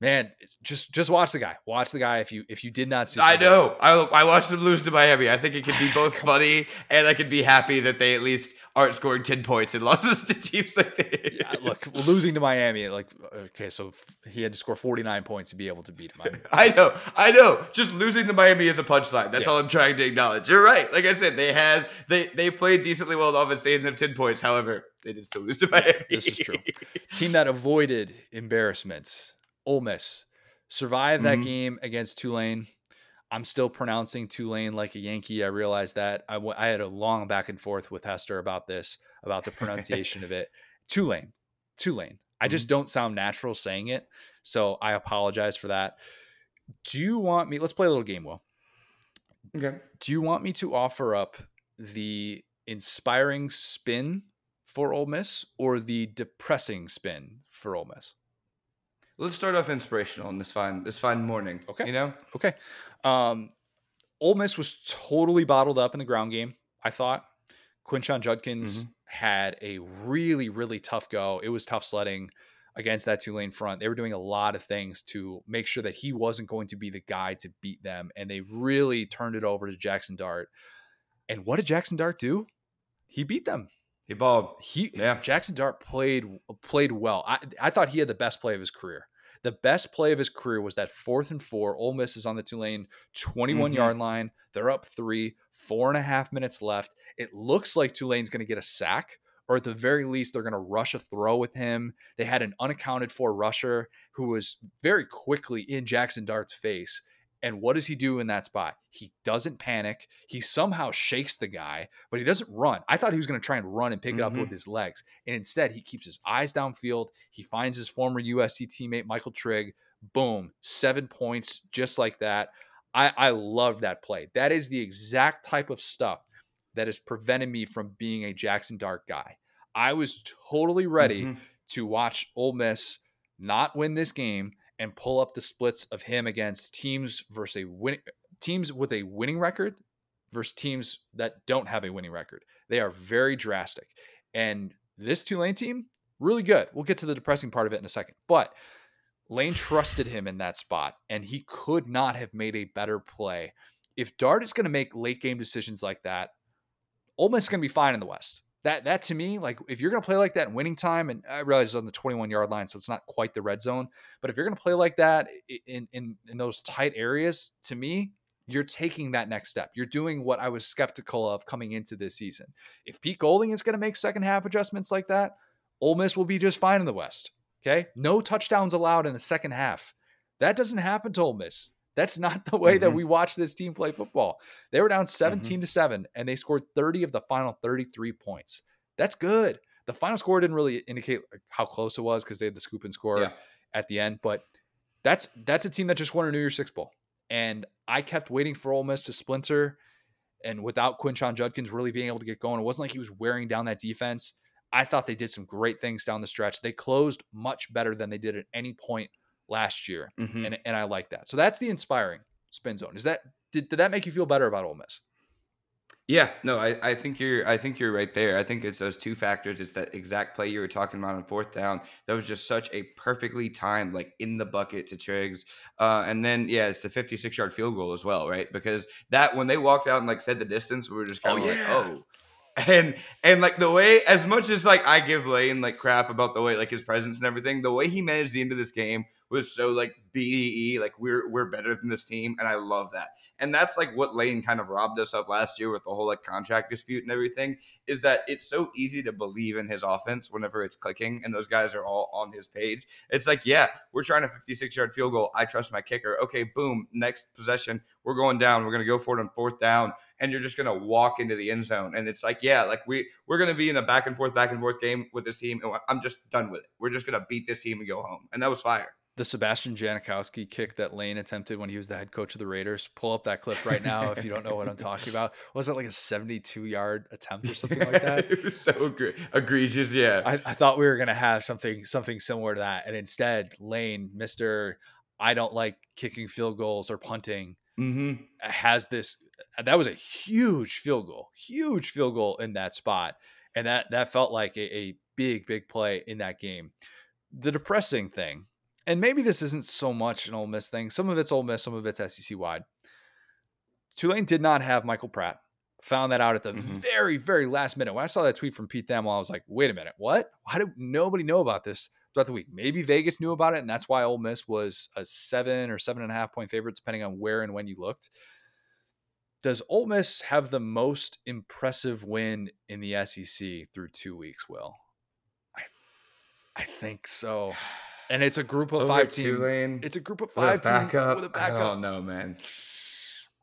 man, just just watch the guy. Watch the guy. If you if you did not see, I know. I I watched them lose to Miami. I think it could be both funny and I could be happy that they at least aren't scoring 10 points and losses to teams like this. Yeah, look, losing to Miami, like, okay, so he had to score 49 points to be able to beat him. I know, I know. Just losing to Miami is a punchline. That's yeah. all I'm trying to acknowledge. You're right. Like I said, they had, they they played decently well on offense. They ended up 10 points. However, they did still lose to Miami. This is true. Team that avoided embarrassments, Ole Miss, survived that mm-hmm. game against Tulane I'm still pronouncing Tulane like a Yankee. I realize that. I, w- I had a long back and forth with Hester about this, about the pronunciation of it. Tulane, Tulane. I just mm-hmm. don't sound natural saying it. So I apologize for that. Do you want me? Let's play a little game, Will. Okay. Do you want me to offer up the inspiring spin for Ole Miss or the depressing spin for Ole Miss? Let's start off inspirational on this fine this fine morning. Okay. You know? Okay. Um Ole Miss was totally bottled up in the ground game, I thought. Quinshon Judkins mm-hmm. had a really, really tough go. It was tough sledding against that Tulane front. They were doing a lot of things to make sure that he wasn't going to be the guy to beat them. And they really turned it over to Jaxson Dart. And what did Jaxson Dart do? He beat them. He balled. He yeah. Jaxson Dart played played well. I I thought he had the best play of his career. The best play of his career was that fourth and four. Ole Miss is on the Tulane 21 mm-hmm. yard line. They're up three, four and a half minutes left. It looks like Tulane's going to get a sack, or at the very least, they're going to rush a throw with him. They had an unaccounted for rusher who was very quickly in Jaxson Dart's face and what does he do in that spot? He doesn't panic. He somehow shakes the guy, but he doesn't run. I thought he was going to try and run and pick mm-hmm. it up with mm-hmm. his legs. And instead, he keeps his eyes downfield. He finds his former USC teammate, Michael Trigg. Boom, seven points, just like that. I, I love that play. That is the exact type of stuff that has prevented me from being a Jaxson Dart guy. I was totally ready mm-hmm. to watch Ole Miss not win this game and pull up the splits of him against teams versus a win teams with a winning record versus teams that don't have a winning record. They are very drastic. And this Tulane team, really good. We'll get to the depressing part of it in a second. But Lane trusted him in that spot, and he could not have made a better play. If Dart is going to make late game decisions like that, Ole Miss is going to be fine in the West. That that to me, like if you're going to play like that in winning time, and I realize it's on the 21 yard line, so it's not quite the red zone. But if you're going to play like that in in in those tight areas, to me, you're taking that next step. You're doing what I was skeptical of coming into this season. If Pete Golding is going to make second half adjustments like that, Ole Miss will be just fine in the West. Okay, no touchdowns allowed in the second half. That doesn't happen to Ole Miss. That's not the way mm-hmm. that we watch this team play football. They were down 17 mm-hmm. to 7 and they scored 30 of the final 33 points. That's good. The final score didn't really indicate how close it was because they had the scoop and score yeah. at the end, but that's that's a team that just won a New Year's Six Bowl. And I kept waiting for Ole Miss to splinter. And without Quinshon Judkins really being able to get going, it wasn't like he was wearing down that defense. I thought they did some great things down the stretch. They closed much better than they did at any point last year, mm-hmm. and and I like that. So that's the inspiring spin zone. Is that did, did that make you feel better about Ole Miss? Yeah, no, I, I think you're I think you're right there. I think it's those two factors. It's that exact play you were talking about on fourth down. That was just such a perfectly timed, like in the bucket to Triggs. Uh, and then yeah, it's the 56 yard field goal as well, right? Because that when they walked out and like said the distance, we were just kind of oh, like, yeah. oh, and and like the way as much as like I give Lane like crap about the way like his presence and everything, the way he managed the end of this game was so like BDE, like we're we're better than this team, and I love that. And that's like what Lane kind of robbed us of last year with the whole like contract dispute and everything. Is that it's so easy to believe in his offense whenever it's clicking and those guys are all on his page. It's like, yeah, we're trying a 56 yard field goal. I trust my kicker. Okay, boom, next possession, we're going down. We're gonna go for it on fourth down, and you're just gonna walk into the end zone. And it's like, yeah, like we we're gonna be in a back and forth, back and forth game with this team, and I'm just done with it. We're just gonna beat this team and go home. And that was fire the Sebastian Janikowski kick that Lane attempted when he was the head coach of the Raiders. Pull up that clip right now if you don't know what I'm talking about. Was it like a 72 yard attempt or something like that? it was so egregious. Yeah, I, I, thought we were gonna have something something similar to that, and instead Lane, Mister, I don't like kicking field goals or punting, mm-hmm. has this. That was a huge field goal, huge field goal in that spot, and that that felt like a, a big big play in that game. The depressing thing and maybe this isn't so much an Ole Miss thing. Some of it's Ole Miss, some of it's SEC wide. Tulane did not have Michael Pratt. Found that out at the mm-hmm. very, very last minute. When I saw that tweet from Pete Thamel, I was like, wait a minute, what? Why did nobody know about this throughout the week? Maybe Vegas knew about it, and that's why Ole Miss was a seven or seven and a half point favorite, depending on where and when you looked. Does Ole Miss have the most impressive win in the SEC through two weeks, Will? I, I think so. And it's a group of Over five team. Tulane, it's a group of five with team with a backup. I don't know, man.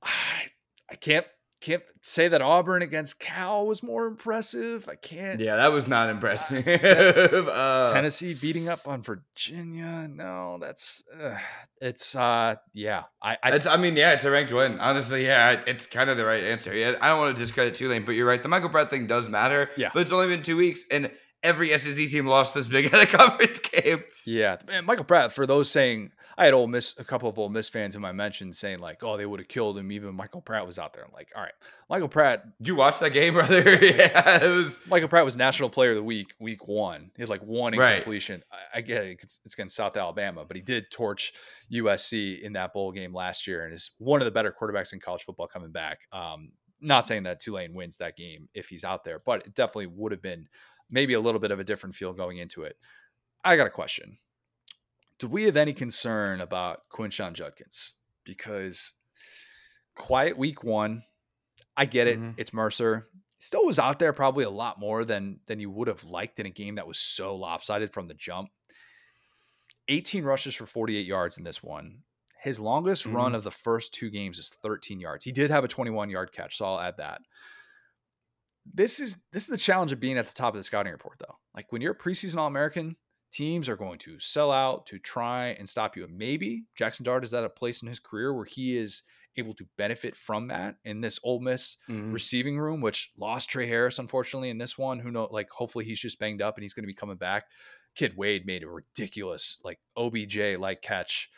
I, I can't can't say that Auburn against Cal was more impressive. I can't. Yeah, that was not impressive. uh, Tennessee beating up on Virginia. No, that's uh, it's uh yeah. I I, I, mean yeah, it's a ranked win. Honestly, yeah, it's kind of the right answer. Yeah, I don't want to discredit Tulane, but you're right. The Michael Pratt thing does matter. Yeah, but it's only been two weeks, and every SEC team lost this big at a conference game. Yeah, and Michael Pratt. For those saying, I had Ole Miss, a couple of Ole Miss fans in my mentions saying like, "Oh, they would have killed him." Even Michael Pratt was out there. I'm like, all right, Michael Pratt. Did you watch that game, brother? yeah, it was. Michael Pratt was National Player of the Week, week one. He had like one incompletion. Right. I, I get it; it's, it's against South Alabama, but he did torch USC in that bowl game last year, and is one of the better quarterbacks in college football coming back. Um, not saying that Tulane wins that game if he's out there, but it definitely would have been maybe a little bit of a different feel going into it. I got a question. Do we have any concern about Quinshon Judkins? Because quiet week one, I get it. Mm-hmm. It's Mercer. Still was out there probably a lot more than than you would have liked in a game that was so lopsided from the jump. 18 rushes for 48 yards in this one. His longest mm-hmm. run of the first two games is 13 yards. He did have a 21 yard catch, so I'll add that this is this is the challenge of being at the top of the scouting report though. Like when you're a preseason All American, teams are going to sell out to try and stop you. And maybe Jaxson Dart is at a place in his career where he is able to benefit from that in this Ole Miss mm-hmm. receiving room, which lost Tre Harris unfortunately in this one. Who know? Like hopefully he's just banged up and he's going to be coming back. Kid Wade made a ridiculous like OBJ like catch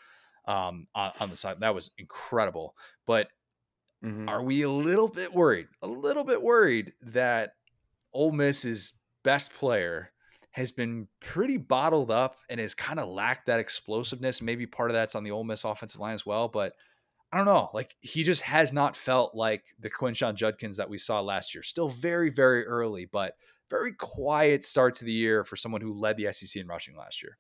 um, on, on the side. That was incredible. But mm-hmm. are we a little bit worried? A little bit worried that Ole Miss's best player has been pretty bottled up and has kind of lacked that explosiveness. Maybe part of that's on the Ole Miss offensive line as well, but I don't know. Like he just has not felt like the Quinshon Judkins that we saw last year. Still very, very early, but very quiet start to the year for someone who led the SEC in rushing last year.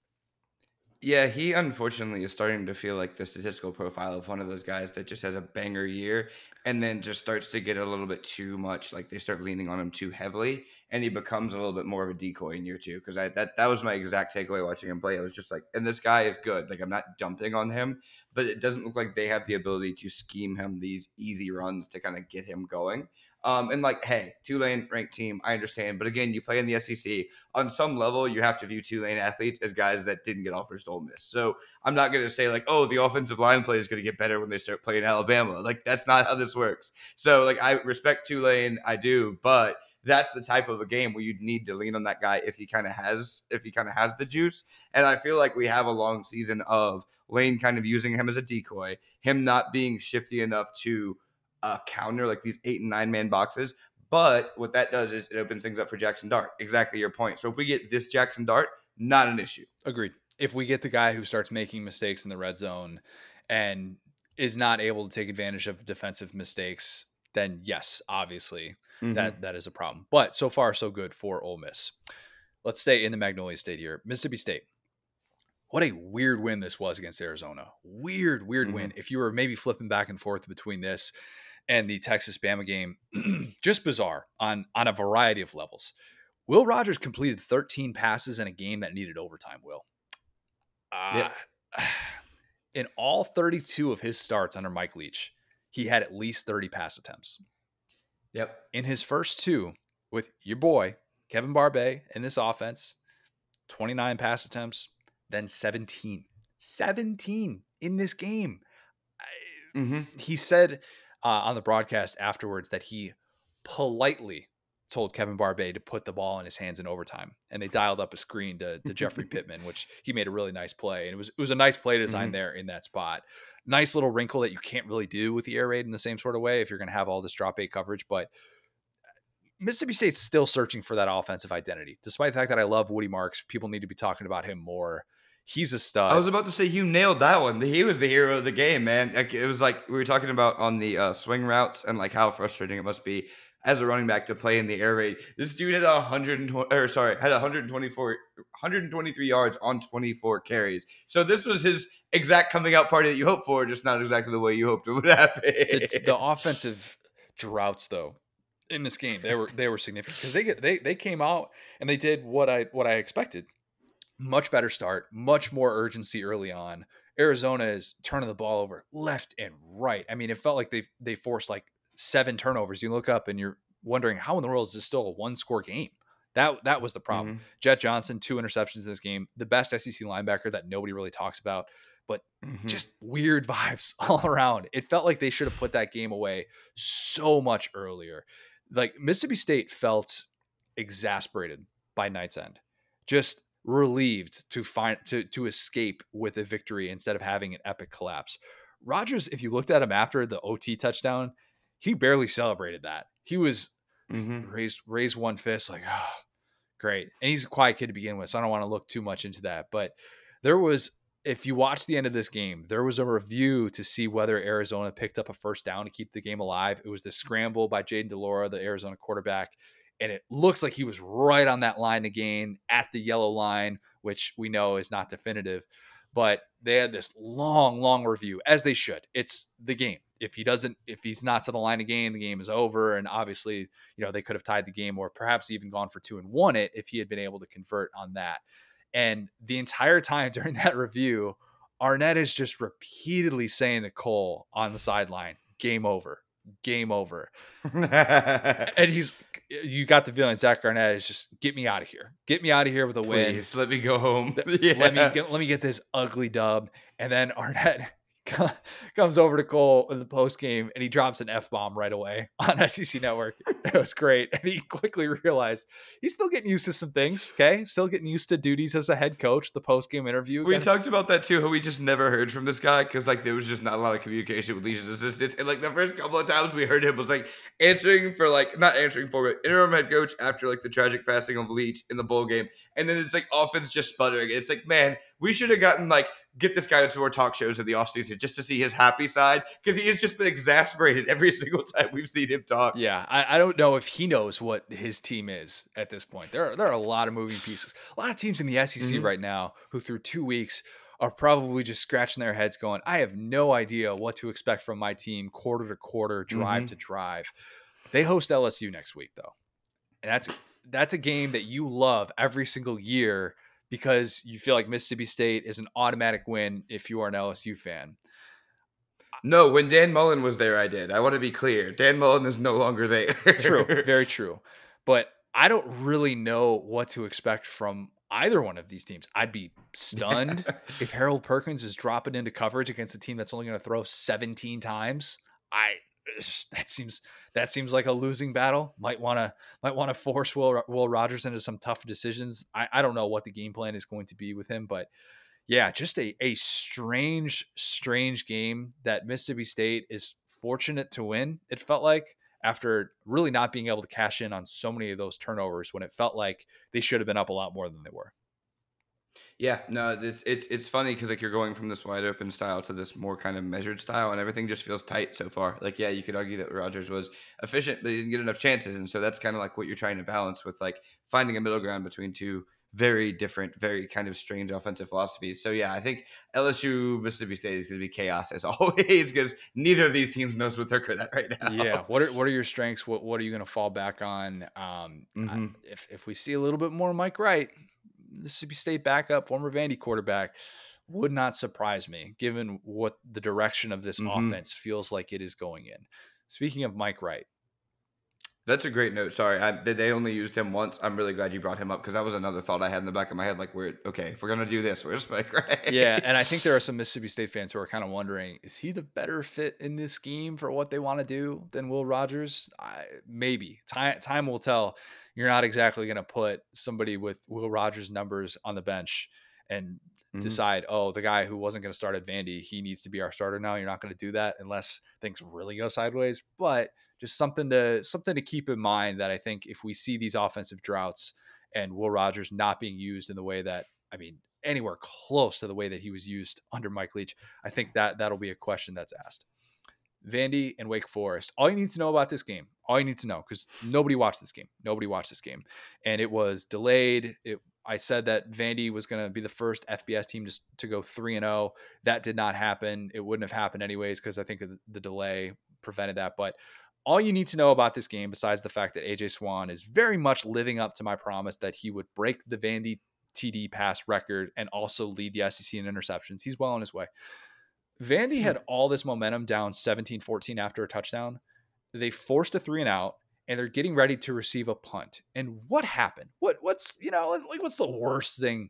Yeah, he unfortunately is starting to feel like the statistical profile of one of those guys that just has a banger year and then just starts to get a little bit too much. Like they start leaning on him too heavily, and he becomes a little bit more of a decoy in year two. Because I that that was my exact takeaway watching him play. I was just like, and this guy is good. Like I'm not dumping on him, but it doesn't look like they have the ability to scheme him these easy runs to kind of get him going. Um, and like, hey, Tulane ranked team, I understand, but again, you play in the SEC. On some level, you have to view Tulane athletes as guys that didn't get offers to Ole Miss. So I'm not going to say like, oh, the offensive line play is going to get better when they start playing Alabama. Like that's not how this works. So like, I respect Tulane, I do, but that's the type of a game where you'd need to lean on that guy if he kind of has if he kind of has the juice. And I feel like we have a long season of Lane kind of using him as a decoy, him not being shifty enough to uh, counter like these eight and nine man boxes. But what that does is it opens things up for Jaxson Dart. Exactly your point. So if we get this Jaxson Dart, not an issue. Agreed. If we get the guy who starts making mistakes in the red zone and is not able to take advantage of defensive mistakes, then yes, obviously mm-hmm. that that is a problem. But so far so good for Ole Miss. Let's stay in the Magnolia State here. Mississippi State. What a weird win this was against Arizona. Weird, weird mm-hmm. win. If you were maybe flipping back and forth between this and the Texas Bama game, just bizarre on on a variety of levels. Will Rogers completed 13 passes in a game that needed overtime. Will, uh, yeah. in all 32 of his starts under Mike Leach, he had at least 30 pass attempts. Yep. In his first two with your boy Kevin Barbay in this offense, 29 pass attempts, then 17. 17 in this game. Mm-hmm. He said uh, on the broadcast afterwards that he politely told Kevin Barbay to put the ball in his hands in overtime, and they dialed up a screen to, to Jeffrey Pittman, which he made a really nice play, and it was it was a nice play design mm-hmm. there in that spot. Nice little wrinkle that you can't really do with the air raid in the same sort of way if you're going to have all this drop eight coverage, but. Mississippi State's still searching for that offensive identity, despite the fact that I love Woody Marks. People need to be talking about him more he's a stud. I was about to say you nailed that one. He was the hero of the game, man. Like, it was like we were talking about on the uh, swing routes and like how frustrating it must be as a running back to play in the air raid. This dude had 120 or sorry, had 124 123 yards on 24 carries. So this was his exact coming out party that you hoped for, just not exactly the way you hoped it would happen. the, the offensive droughts though in this game, they were they were significant because they get they they came out and they did what I what I expected much better start, much more urgency early on. Arizona is turning the ball over left and right. I mean, it felt like they they forced like seven turnovers. You look up and you're wondering how in the world is this still a one score game? That that was the problem. Mm-hmm. Jett Johnson, two interceptions in this game, the best SEC linebacker that nobody really talks about, but mm-hmm. just weird vibes all around. It felt like they should have put that game away so much earlier. Like Mississippi State felt exasperated by night's End. Just relieved to find to to escape with a victory instead of having an epic collapse. Rogers, if you looked at him after the OT touchdown, he barely celebrated that. He was mm-hmm. raised raised one fist like, oh, great. And he's a quiet kid to begin with, so I don't want to look too much into that. But there was, if you watch the end of this game, there was a review to see whether Arizona picked up a first down to keep the game alive. It was the scramble by Jayden de Laura, the Arizona quarterback and it looks like he was right on that line again at the yellow line, which we know is not definitive. But they had this long, long review, as they should. It's the game. If he doesn't, if he's not to the line again, the game is over. And obviously, you know, they could have tied the game or perhaps even gone for two and won it if he had been able to convert on that. And the entire time during that review, Arnett is just repeatedly saying to Cole on the sideline, game over, game over. and he's you got the feeling Zach Arnett is just get me out of here. Get me out of here with a win. Please let me go home. yeah. Let me get let me get this ugly dub. And then Arnett comes over to Cole in the post game and he drops an F bomb right away on SEC Network. it was great. And he quickly realized he's still getting used to some things. Okay. Still getting used to duties as a head coach, the post game interview. We talked about that too, how we just never heard from this guy because like there was just not a lot of communication with Leach's assistants. And like the first couple of times we heard him was like answering for like not answering for it, interim head coach after like the tragic passing of Leach in the bowl game. And then it's like offense just sputtering. It's like, man, we should have gotten like get this guy into more talk shows in the offseason just to see his happy side because he has just been exasperated every single time we've seen him talk. Yeah, I, I, don't know if he knows what his team is at this point. There are, there are a lot of moving pieces. A lot of teams in the SEC mm-hmm. right now who through two weeks are probably just scratching their heads going, I have no idea what to expect from my team quarter to quarter, drive mm-hmm. to drive. They host LSU next week though. And that's that's a game that you love every single year because you feel like Mississippi State is an automatic win if you are an LSU fan. No, when Dan Mullen was there, I did. I want to be clear. Dan Mullen is no longer there. true, very true. But I don't really know what to expect from either one of these teams. I'd be stunned if Harold Perkins is dropping into coverage against a team that's only going to throw 17 times. I that seems that seems like a losing battle. Might want to might want to force Will Will Rogers into some tough decisions. I, I don't know what the game plan is going to be with him, but yeah, just a a strange strange game that Mississippi State is fortunate to win. It felt like after really not being able to cash in on so many of those turnovers when it felt like they should have been up a lot more than they were. Yeah, no, it's it's it's funny because like you're going from this wide open style to this more kind of measured style, and everything just feels tight so far. Like, yeah, you could argue that Rogers was efficient, but he didn't get enough chances, and so that's kind of like what you're trying to balance with like finding a middle ground between two very different, very kind of strange offensive philosophies. So yeah, I think LSU Mississippi State is going to be chaos as always because neither of these teams knows what they're good at right now. Yeah. What are what are your strengths? What what are you going to fall back on? Um, mm-hmm. if if we see a little bit more Mike Wright, Mississippi State backup, former Vandy quarterback, would not surprise me given what the direction of this mm-hmm. offense feels like it is going in. Speaking of Mike Wright, that's a great note. Sorry, I, they only used him once. I'm really glad you brought him up because that was another thought I had in the back of my head. Like, we're okay if we're gonna do this, where's Mike Wright? Yeah, and I think there are some Mississippi State fans who are kind of wondering: is he the better fit in this scheme for what they want to do than Will Rogers? I, maybe time time will tell you're not exactly to put somebody with Will Rogers numbers on the bench and mm-hmm. decide, oh, the guy who wasn't going to start at Vandy, he needs to be our starter now. You're not going to do that unless things really go sideways. But just something to something to keep in mind that I think if we see these offensive droughts and Will Rogers not being used in the way that I mean anywhere close to the way that he was used under Mike Leach, I think that that'll be a question that's asked. Vandy and Wake Forest. All you need to know about this game, all you need to know, because nobody watched this game. Nobody watched this game. And it was delayed. It, I said that Vandy was going to be the first FBS team to, to go 3 and 0. That did not happen. It wouldn't have happened anyways because I think the, the delay prevented that. But all you need to know about this game, besides the fact that AJ Swann is very much living up to my promise that he would break the Vandy TD pass record and also lead the SEC in interceptions, he's well on his way. Vandy had hmm. all this momentum down 17 14 after a touchdown. They forced a three and out, and they're getting ready to receive a punt. And what happened? What what's you know like what's the worst thing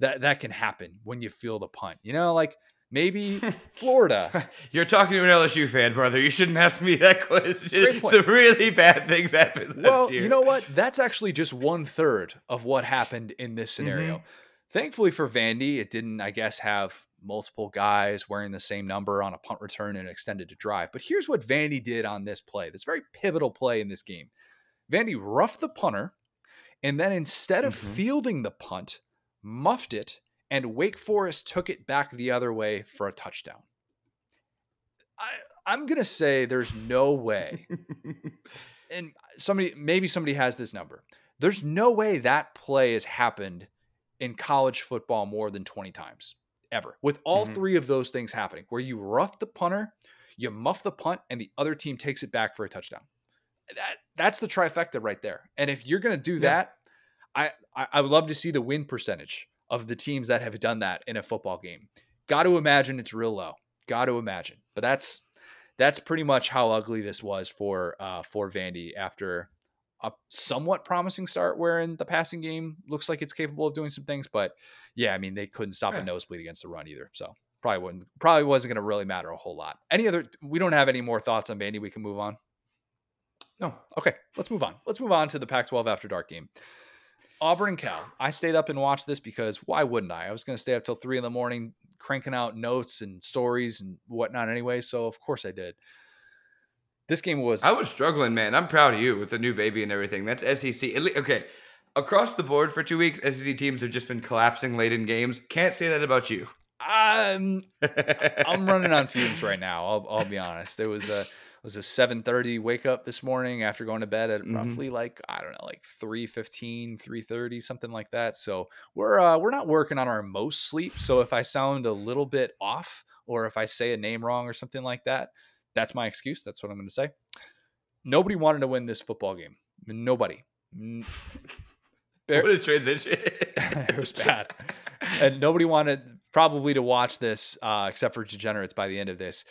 that that can happen when you feel the punt? You know, like maybe Florida. You're talking to an LSU fan, brother. You shouldn't ask me that question. Some really bad things happened. well, year. you know what? That's actually just one third of what happened in this scenario. Mm-hmm. Thankfully for Vandy, it didn't, I guess, have multiple guys wearing the same number on a punt return and extended to drive. But here's what Vandy did on this play this very pivotal play in this game. Vandy roughed the punter, and then instead of mm-hmm. fielding the punt, muffed it, and Wake Forest took it back the other way for a touchdown. I, I'm going to say there's no way. and somebody, maybe somebody has this number. There's no way that play has happened in college football more than 20 times ever, with all mm-hmm. three of those things happening, where you rough the punter, you muff the punt, and the other team takes it back for a touchdown. That that's the trifecta right there. And if you're gonna do yeah. that, I, I I would love to see the win percentage of the teams that have done that in a football game. Got to imagine it's real low. Got to imagine. But that's that's pretty much how ugly this was for uh, for Vandy after a somewhat promising start wherein the passing game looks like it's capable of doing some things. But yeah, I mean, they couldn't stop yeah. a nosebleed against the run either. So probably wouldn't. Probably wasn't going to really matter a whole lot. Any other? We don't have any more thoughts on Vandy. We can move on. No. Okay, let's move on. Let's move on to the Pac-12 after dark game. Auburn and Cal. I stayed up and watched this because why wouldn't I? I was going to stay up till three in the morning cranking out notes and stories and whatnot anyway. So of course I did. This game was. I was struggling, man. I'm proud of you with the new baby and everything. That's SEC. Okay, across the board for two weeks, SEC teams have just been collapsing late in games. Can't say that about you. I'm I'm running on fumes right now. I'll I'll be honest. There was a was a 7:30 wake up this morning after going to bed at mm-hmm. roughly like I don't know like 3:15 3:30 something like that. So we're uh, we're not working on our most sleep. So if I sound a little bit off or if I say a name wrong or something like that, that's my excuse. That's what I'm going to say. Nobody wanted to win this football game. Nobody. What a transition. it was bad. And nobody wanted probably to watch this uh, except for degenerates by the end of this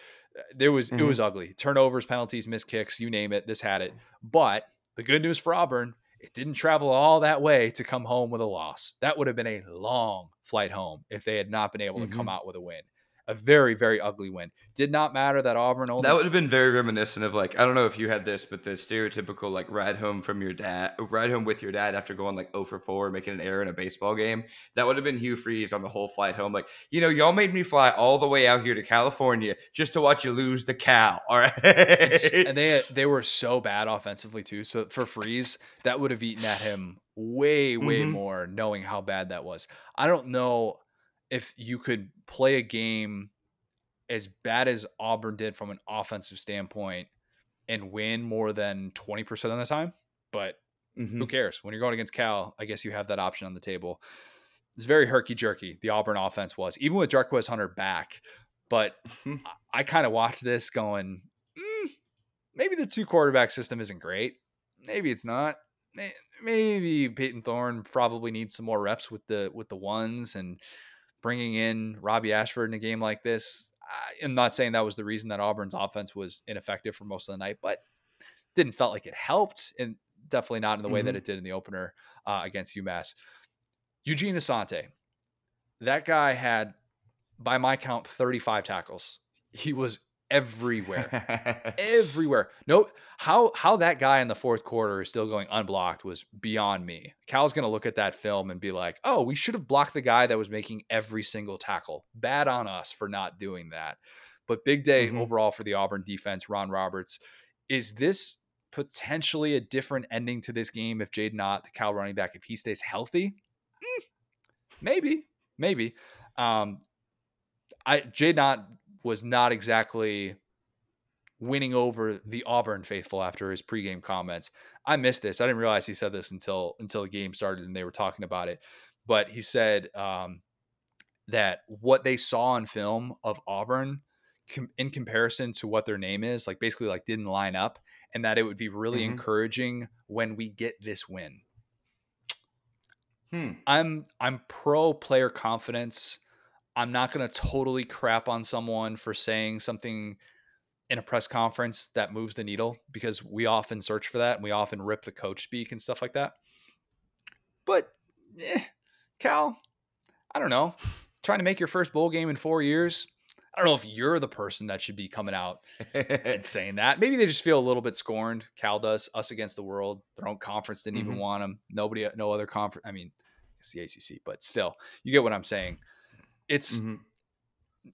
there was mm-hmm. it was ugly. Turnovers, penalties, missed kicks, you name it. This had it. But the good news for Auburn, it didn't travel all that way to come home with a loss. That would have been a long flight home if they had not been able to mm-hmm. come out with a win a very very ugly win. Did not matter that Auburn only. That would have been very reminiscent of like I don't know if you had this, but the stereotypical like ride home from your dad, ride home with your dad after going like 0 for 4, making an error in a baseball game. That would have been Hugh Freeze on the whole flight home. Like you know, y'all made me fly all the way out here to California just to watch you lose the cow. All right, and they they were so bad offensively too. So for Freeze, that would have eaten at him way way mm-hmm. more, knowing how bad that was. I don't know if you could play a game as bad as Auburn did from an offensive standpoint and win more than 20% of the time, but mm-hmm. who cares? When you're going against Cal, I guess you have that option on the table. It's very herky jerky, the Auburn offense was, even with Jarquez Hunter back. But mm-hmm. I, I kind of watched this going, mm, maybe the two quarterback system isn't great. Maybe it's not. Maybe Payton Thorne probably needs some more reps with the with the ones and bringing in Robby Ashford in a game like this. I'm not saying that was the reason that Auburn's offense was ineffective for most of the night, but didn't felt like it helped, and definitely not in the way mm-hmm. that it did in the opener uh, against UMass. Eugene Asante, that guy had, by my count, 35 tackles. He was everywhere, everywhere. No, how how that guy in the fourth quarter is still going unblocked was beyond me. Cal's gonna look at that film and be like, "Oh, we should have blocked the guy that was making every single tackle. Bad on us for not doing that." But big day mm-hmm. overall for the Auburn defense. Ron Roberts, is this potentially a different ending to this game if Jaydn Ott the Cal running back, if he stays healthy? Mm, maybe, maybe. Um, I Jaydn Ott was not exactly winning over the Auburn faithful after his pregame comments. I missed this. I didn't realize he said this until until the game started and they were talking about it. But he said um, that what they saw on film of Auburn com- in comparison to what their name is, like basically like didn't line up, and that it would be really mm-hmm. encouraging when we get this win. Hmm. I'm I'm pro player confidence. I'm not going to totally crap on someone for saying something in a press conference that moves the needle because we often search for that and we often rip the coach speak and stuff like that. But eh, Cal, I don't know. Trying to make your first bowl game in four years. I don't know if you're the person that should be coming out and saying that. Maybe they just feel a little bit scorned. Cal does us against the world. Their own conference didn't mm-hmm. even want them. Nobody, no other conference. I mean, it's the ACC, but still, you get what I'm saying it's mm-hmm.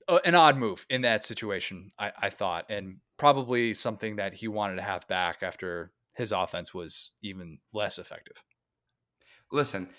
a, an odd move in that situation, I, I thought, and probably something that he wanted to have back after his offense was even less effective. Listen,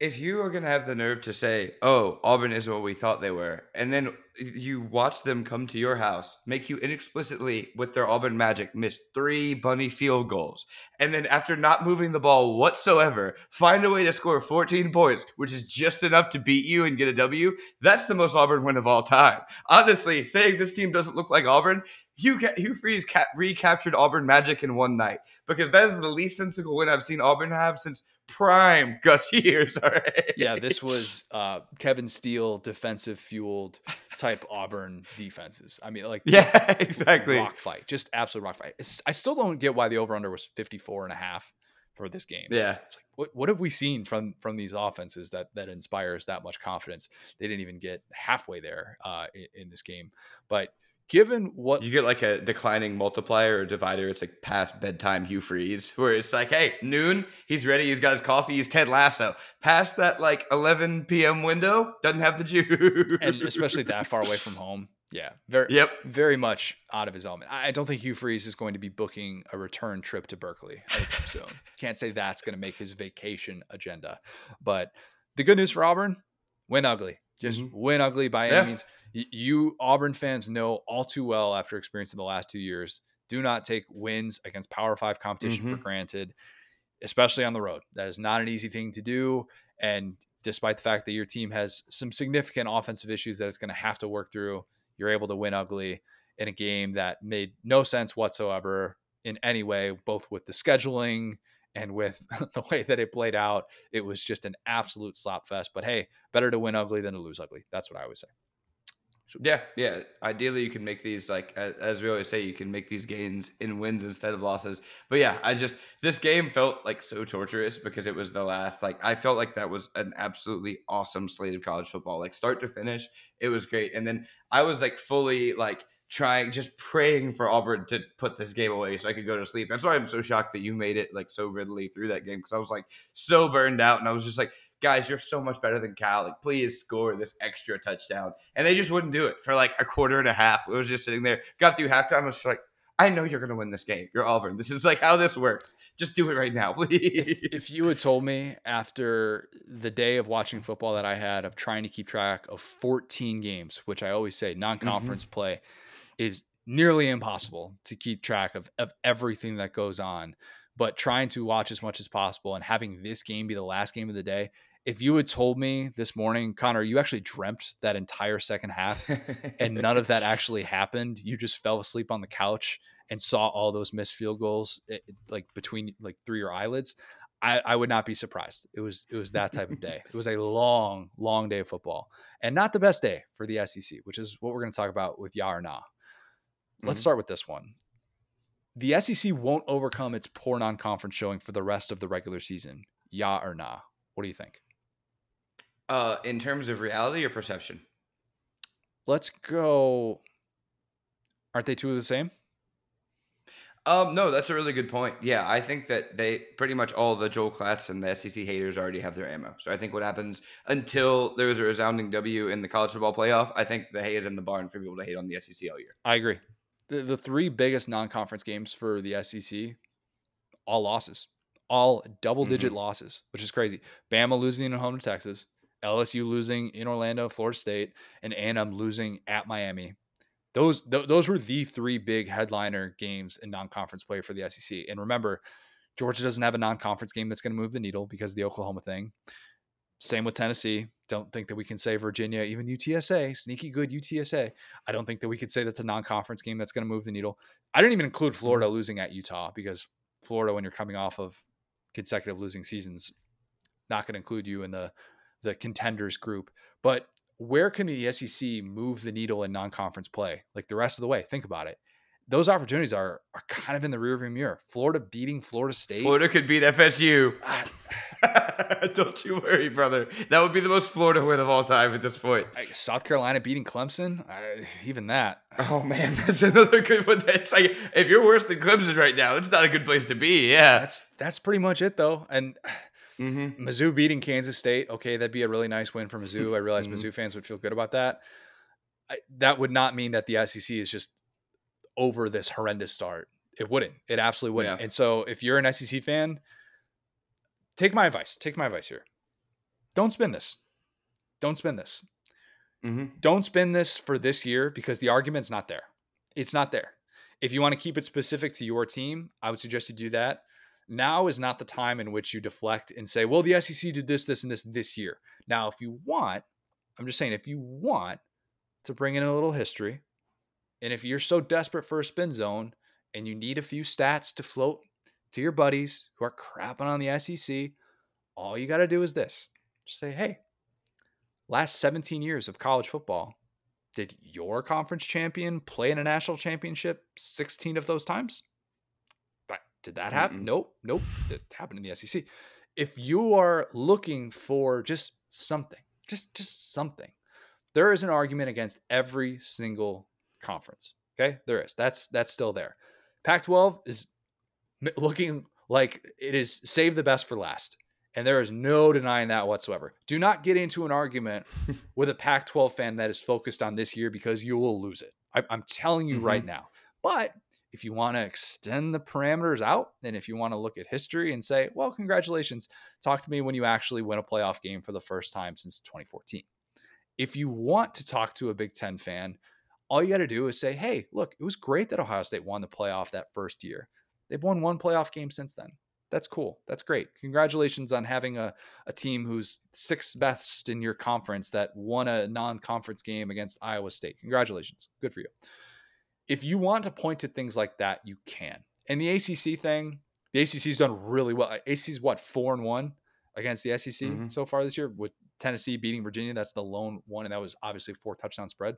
if you are going to have the nerve to say, "Oh, Auburn is what we thought they were," and then you watch them come to your house, make you inexplicitly with their Auburn magic miss three bunny field goals, and then after not moving the ball whatsoever, find a way to score 14 points, which is just enough to beat you and get a W, that's the most Auburn win of all time. Honestly, saying this team doesn't look like Auburn Hugh, Hugh Freeze ca- recaptured Auburn Magic in one night because that is the least sensible win I've seen Auburn have since prime Gus years. All right. Yeah, this was uh, Kevin Steele defensive fueled type Auburn defenses. I mean, like yeah, exactly rock fight, just absolute rock fight. It's, I still don't get why the over under was 54 and a half for this game. Yeah. It's like what what have we seen from from these offenses that that inspires that much confidence? They didn't even get halfway there uh, in, in this game. But given what You get like a declining multiplier or divider. It's like past bedtime Hugh Freeze, where it's like, hey, noon, he's ready, he's got his coffee, he's Ted Lasso. Past that like 11 p.m. window, doesn't have the juice. and especially that far away from home. Yeah, very Yep. very much out of his element. I I don't think Hugh Freeze is going to be booking a return trip to Berkeley anytime soon. Can't say that's going to make his vacation agenda. But the good news for Auburn, win ugly. Just Mhm. win ugly by Yeah. any means. You Auburn fans know all too well after experiencing the last two years. Do not take wins against Power Five competition for Mhm. granted, especially on the road. That is not an easy thing to do. And despite the fact that your team has some significant offensive issues that it's going to have to work through, you're able to win ugly in a game that made no sense whatsoever in any way, both with the scheduling and with the way that it played out. It was just an absolute slop fest. But hey, better to win ugly than to lose ugly. That's what I always say. Yeah, yeah. Ideally, you can make these like as we always say, you can make these gains in wins instead of losses. But yeah, I just this game felt like so torturous because it was the last. Like I felt like that was an absolutely awesome slate of college football, like start to finish. It was great, and then I was like fully like trying, just praying for Auburn to put this game away so I could go to sleep. That's why I'm so shocked that you made it like so readily through that game because I was like so burned out, and I was just like guys, you're so much better than Cal. Like, please score this extra touchdown. And they just wouldn't do it for like a quarter and a half. It was just sitting there. Got through halftime. I was just like, I know you're going to win this game. You're Auburn. This is like how this works. Just do it right now, please. If you had told me after the day of watching football that I had of trying to keep track of 14 games, which I always say non conference mm-hmm. play is nearly impossible to keep track of, of everything that goes on, but trying to watch as much as possible and having this game be the last game of the day. If you had told me this morning, Connor, you actually dreamt that entire second half and none of that actually happened. You just fell asleep on the couch and saw all those missed field goals eh, like between like through your eyelids. I, I would not be surprised. It was it was that type of day. It was a long, long day of football, and not the best day for the SEC, which is what we're going to talk about with Yah or Nah. Let's Mhm. start with this one. The SEC won't overcome its poor non-conference showing for the rest of the regular season. Yah or Nah? What do you think? uh, in terms of reality or perception? Let's go. Aren't they two of the same? Um, no, that's a really good point. Yeah, I think that they pretty much all the Joel Klatt and the SEC haters already have their ammo. So I think what happens until there is a resounding W in the college football playoff, I think the hay is in the barn for people to hate on the SEC all year. I agree. The, the three biggest non-conference games for the SEC, all losses, all double-digit mm-hmm. losses, which is crazy. Bama losing at home to Texas, LSU losing in Orlando, Florida State, and A&M losing at Miami. Those th- those were the three big headliner games in non-conference play for the SEC. And remember, Georgia doesn't have a non-conference game that's going to move the needle because of the Oklahoma thing. Same with Tennessee. Don't think that we can say Virginia, even UTSA, sneaky good UTSA. I don't think that we could say that's a non-conference game that's going to move the needle. I didn't even include Florida mm-hmm. losing at Utah because Florida, when you're coming off of consecutive losing seasons, not going to include you in the the contenders group. But where can the SEC move the needle in non-conference play? Like the rest of the way, think about it. Those opportunities are are kind of in the rearview mirror. Florida beating Florida State. Florida could beat FSU. Don't you worry, brother. That would be the most Florida win of all time at this point. South Carolina beating Clemson. I, even that. Oh man, that's another good one. That's like if you're worse than Clemson right now, it's not a good place to be. Yeah. That's that's pretty much it though. And Mm-hmm. Mizzou beating Kansas State. Okay, that'd be a really nice win for Mizzou. I realize Mhm. Mizzou fans would feel good about that. I, that would not mean that the SEC is just over this horrendous start. It wouldn't. It absolutely wouldn't. Yeah. And so, if you're an SEC fan, take my advice. Take my advice here. Don't spin this. Don't spin this. Mm-hmm. Don't spin this for this year because the argument's not there. It's not there. If you want to keep it specific to your team, I would suggest you do that. Now is not the time in which you deflect and say, well, the SEC did this, this, and this this year. Now, if you want, I'm just saying, if you want to bring in a little history, and if you're so desperate for a spin zone and you need a few stats to float to your buddies who are crapping on the SEC, all you got to do is this just say, hey, last 17 years of college football, did your conference champion play in a national championship 16 of those times? Did that happen? Mm-mm. Nope. Nope. It happened in the SEC. If you are looking for just something, just just something, there is an argument against every single conference. Okay, there is. That's that's still there. Pac-12 is looking like it is save the best for last. And there is no denying that whatsoever. Do not get into an argument with a Pac 12 fan that is focused on this year because you will lose it. I, am telling you mm-hmm. right now. But if you want to extend the parameters out, and if you want to look at history and say, well, congratulations, talk to me when you actually win a playoff game for the first time since 2014. If you want to talk to a Big Ten fan, all you got to do is say, hey, look, it was great that Ohio State won the playoff that first year. They've won one playoff game since then. That's cool. That's great. Congratulations on having a, a team who's sixth best in your conference that won a non conference game against Iowa State. Congratulations. Good for you. If you want to point to things like that, you can. And the ACC thing, the ACC's done really well. ACC's what, four and one against the SEC mm-hmm. so far this year with Tennessee beating Virginia. That's the lone one. And that was obviously four touchdown spread.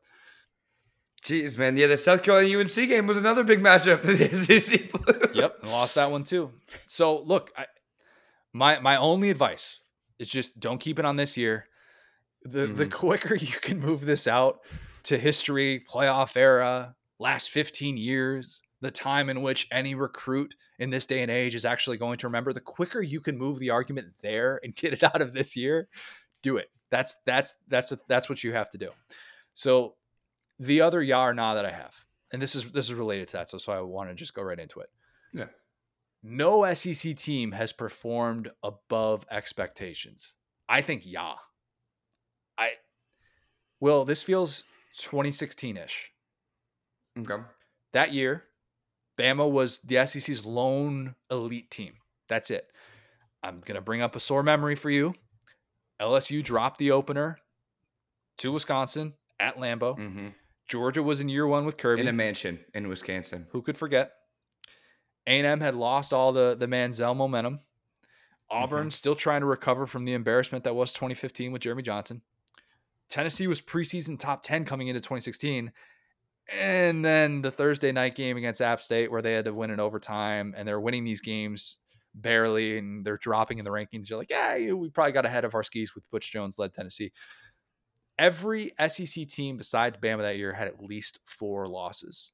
Jeez, man. Yeah, the South Carolina UNC game was another big matchup that the SEC Yep, lost that one too. So look, I, my my only advice is just don't keep it on this year. The mm-hmm. the quicker you can move this out to history, playoff era, last 15 years, the time in which any recruit in this day and age is actually going to remember, the quicker you can move the argument there and get it out of this year, do it. That's that's that's that's what you have to do. So the other yar na that I have, and this is this is related to that, so so I want to just go right into it. Yeah. No SEC team has performed above expectations. I think yeah. I well, this feels 2016-ish. Okay. That year, Bama was the SEC's lone elite team. That's it. I'm gonna bring up a sore memory for you. LSU dropped the opener to Wisconsin at Lambeau. Mm-hmm. Georgia was in year one with Kirby in a mansion in Wisconsin. Who could forget? A&M had lost all the the Manziel momentum. Auburn mm-hmm. still trying to recover from the embarrassment that was 2015 with Jeremy Johnson. Tennessee was preseason top 10 coming into 2016. And then the Thursday night game against App State, where they had to win in overtime, and they're winning these games barely, and they're dropping in the rankings. You're like, yeah, we probably got ahead of our skis with Butch Jones led Tennessee every SEC team besides Bama that year had at least four losses.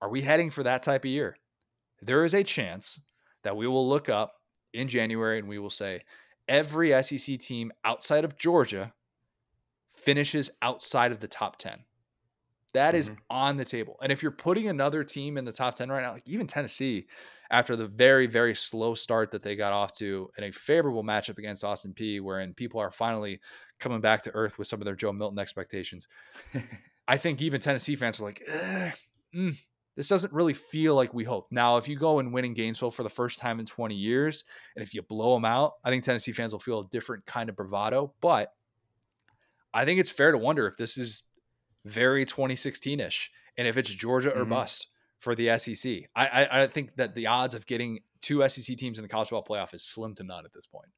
Are we heading for that type of year? There is a chance that we will look up in January and we will say every SEC team outside of Georgia finishes outside of the top 10. That mm-hmm. is on the table. And if you're putting another team in the top 10 right now, like even Tennessee, after the very, very slow start that they got off to in a favorable matchup against Austin Peay, wherein people are finally coming back to earth with some of their Joe Milton expectations. I think even Tennessee fans are like, mm, this doesn't really feel like we hope. Now, if you go and win in Gainesville for the first time in 20 years, and if you blow them out, I think Tennessee fans will feel a different kind of bravado. But I think it's fair to wonder if this is very 2016 ish and if it's Georgia or mm-hmm. bust for the SEC. I, I, I think that the odds of getting two SEC teams in the college football playoff is slim to none at this point.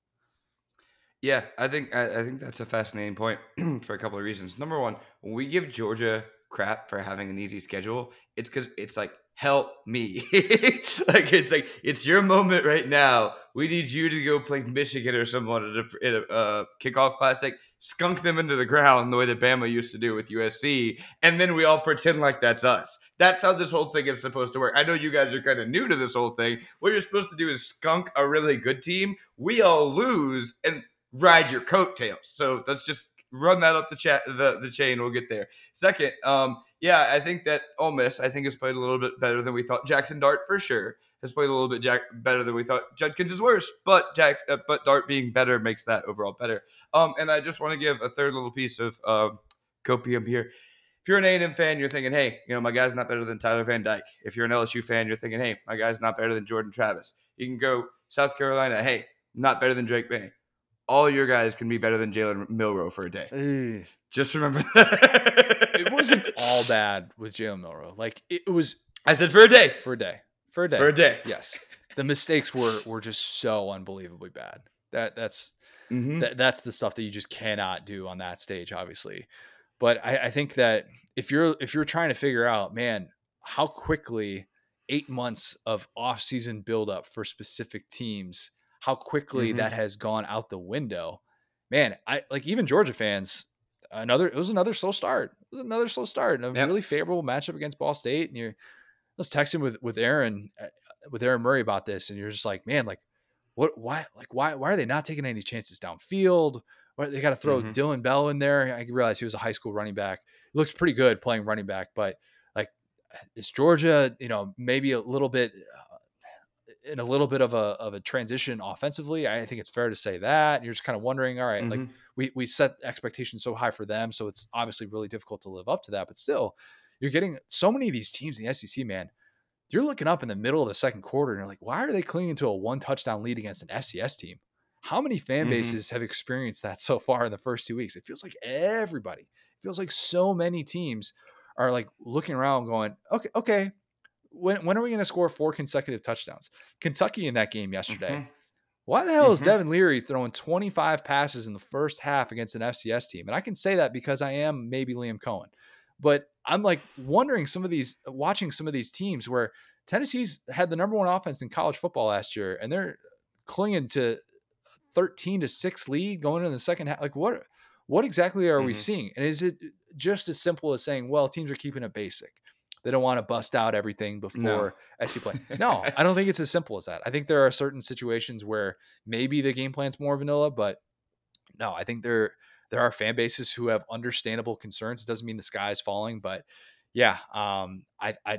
Yeah, I think I, I think that's a fascinating point for a couple of reasons. Number one, when we give Georgia crap for having an easy schedule, it's because it's like help me. like it's like it's your moment right now. We need you to go play Michigan or someone at a, at a uh, kickoff classic, skunk them into the ground the way that Bama used to do with USC, and then we all pretend like that's us. That's how this whole thing is supposed to work. I know you guys are kind of new to this whole thing. What you're supposed to do is skunk a really good team. We all lose, and ride your coattails. So let's just run that up the chat the, the chain. We'll get there. Second, um, yeah, I think that Ole Miss I think has played a little bit better than we thought. Jaxson Dart for sure has played a little bit Jack better than we thought. Judkins is worse, but Jack uh, but Dart being better makes that overall better. Um, and I just want to give a third little piece of uh, copium here. If you're an A&M fan, you're thinking, hey, you know, my guy's not better than Tyler Van Dyke. If you're an LSU fan, you're thinking, hey, my guy's not better than Jordan Travis. You can go South Carolina, hey, not better than Drake Maye all your guys can be better than Jalen Milroe for a day. Just remember that. it wasn't all bad with Jalen Milroe. Like it was. I said for a day. For a day. For a day. For a day. Yes. The mistakes were were just so unbelievably bad. That that's mm-hmm. that, that's the stuff that you just cannot do on that stage, obviously. But I, I think that if you're if you're trying to figure out, man, how quickly eight months of off-season buildup for specific teams, how quickly mm-hmm. that has gone out the window. Man, I like even Georgia fans. Another it was another slow start. It was another slow start and a yep. really favorable matchup against Ball State. And you're I was texting with with Aaron uh, with Aaron Murray about this, and you're just like, man, like what why like why why are they not taking any chances downfield? Why they got to throw mm-hmm. Dillon Bell in there? I realize he was a high school running back. He looks pretty good playing running back, but like is Georgia, you know, maybe a little bit uh, in a little bit of a of a transition offensively. I think it's fair to say that. And you're just kind of wondering, all right, mm-hmm. like we we set expectations so high for them, so it's obviously really difficult to live up to that. But still, you're getting so many of these teams in the SEC, man you're looking up in the middle of the second quarter and you're like, why are they clinging to a one touchdown lead against an FCS team? How many fan mm-hmm. bases have experienced that so far in the first two weeks? It feels like everybody. It feels like so many teams are like looking around going, okay, okay, when, when are we going to score four consecutive touchdowns? Kentucky in that game yesterday. Mm-hmm. Why the hell mm-hmm. is Devin Leary throwing 25 passes in the first half against an FCS team? And I can say that because I am maybe Liam Coen. But I'm like wondering some of these, watching some of these teams where Tennessee's had the number one offense in college football last year, and they're clinging to 13 to six lead going into the second half. Like what, what exactly are mm-hmm. we seeing? And is it just as simple as saying, well, teams are keeping it basic? They don't want to bust out everything before no. SC play. No, I don't think it's as simple as that. I think there are certain situations where maybe the game plan's more vanilla, but no, I think there there are fan bases who have understandable concerns. It doesn't mean the sky is falling, but yeah, um, I, I,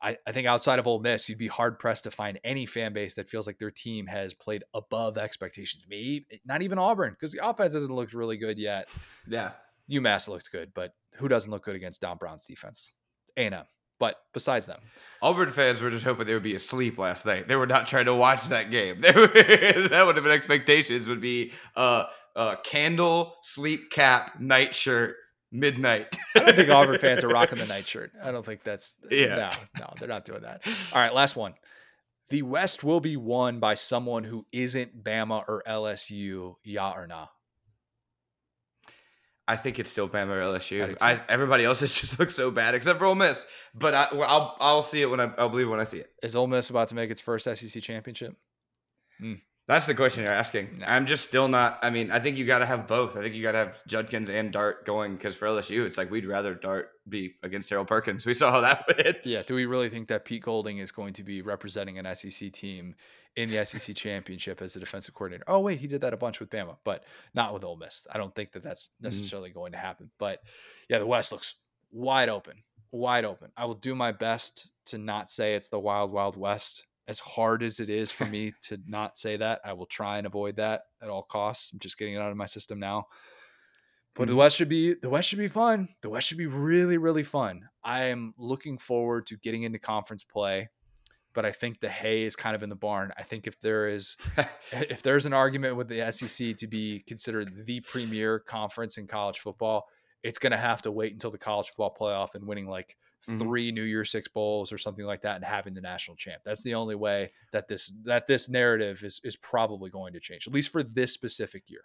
I, I think outside of Ole Miss, you'd be hard pressed to find any fan base that feels like their team has played above expectations. Maybe not even Auburn because the offense hasn't looked really good yet. Yeah, UMass looked good, but who doesn't look good against Don Brown's defense? A&M. But besides them, Auburn fans were just hoping they would be asleep last night. They were not trying to watch that game. that would have been expectations. Would be uh, uh, candle, sleep cap, night shirt, midnight. I don't think Auburn fans are rocking the night shirt. I don't think that's yeah. No, no, they're not doing that. All right, last one. The West will be won by someone who isn't Bama or LSU, yeah or nah? I think it's still Bama or LSU. I, everybody else has just looked so bad except for Ole Miss. But I, will I'll see it when I I'll believe when I see it. Is Ole Miss about to make its first SEC championship? Mm. That's the question you're asking. No. I'm just still not. I mean, I think you got to have both. I think you got to have Judkins and Dart going because for LSU, it's like we'd rather Dart be against Harold Perkins. We saw how that went. Yeah. Do we really think that Pete Golding is going to be representing an SEC team in the SEC championship as a defensive coordinator? Oh, wait, he did that a bunch with Bama, but not with Ole Miss. I don't think that that's mm-hmm. necessarily mm-hmm. going to happen. But yeah, the West looks wide open, wide open. I will do my best to not say it's the wild, wild West as hard as it is for me to not say that, I will try and avoid that at all costs. I'm just getting it out of my system now. But mm-hmm. the West should be the West should be fun. The West should be really really fun. I am looking forward to getting into conference play, but I think the hay is kind of in the barn. I think if there is if there's an argument with the SEC to be considered the premier conference in college football, it's going to have to wait until the college football playoff and winning like mm-hmm. 3 New Year Six bowls or something like that and having the national champ. That's the only way that this that this narrative is is probably going to change, at least for this specific year.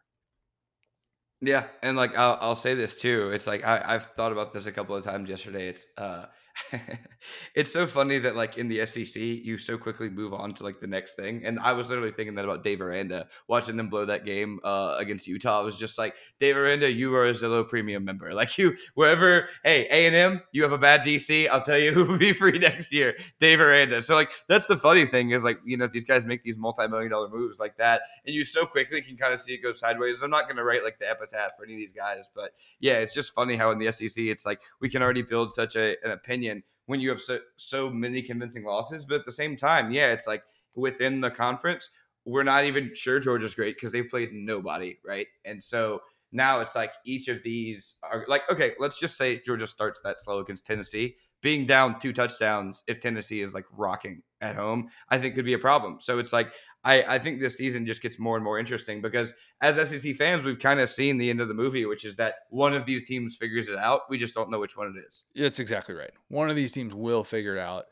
Yeah, and like I'll, I'll say this too. It's like I, I've thought about this a couple of times yesterday. It's uh it's so funny that like in the SEC, you so quickly move on to like the next thing. And I was literally thinking that about Dave Aranda, watching them blow that game uh, against Utah. I was just like, Dave Aranda, you are a Zillow premium member. Like you, wherever, hey, A and M, you have a bad DC. I'll tell you who will be free next year, Dave Aranda. So like that's the funny thing is like you know these guys make these multi-million dollar moves like that, and you so quickly can kind of see it go sideways. I'm not to write like the epitaph for any of these guys, but yeah, it's just funny how in the SEC it's like we can already build such a, an opinion opinion when you have so, so many convincing losses. But at the same time, yeah, it's like within the conference, we're not even sure Georgia's great because they've played nobody, right? And so now it's like each of these are like, okay, let's just say Georgia starts that slow against Tennessee. Being down two touchdowns if Tennessee is like rocking at home, I think could be a problem. So it's like I, I think this season just gets more and more interesting because as SEC fans, we've kind of seen the end of the movie, which is that one of these teams figures it out. We just don't know which one it is. It's exactly right. One of these teams will figure it out.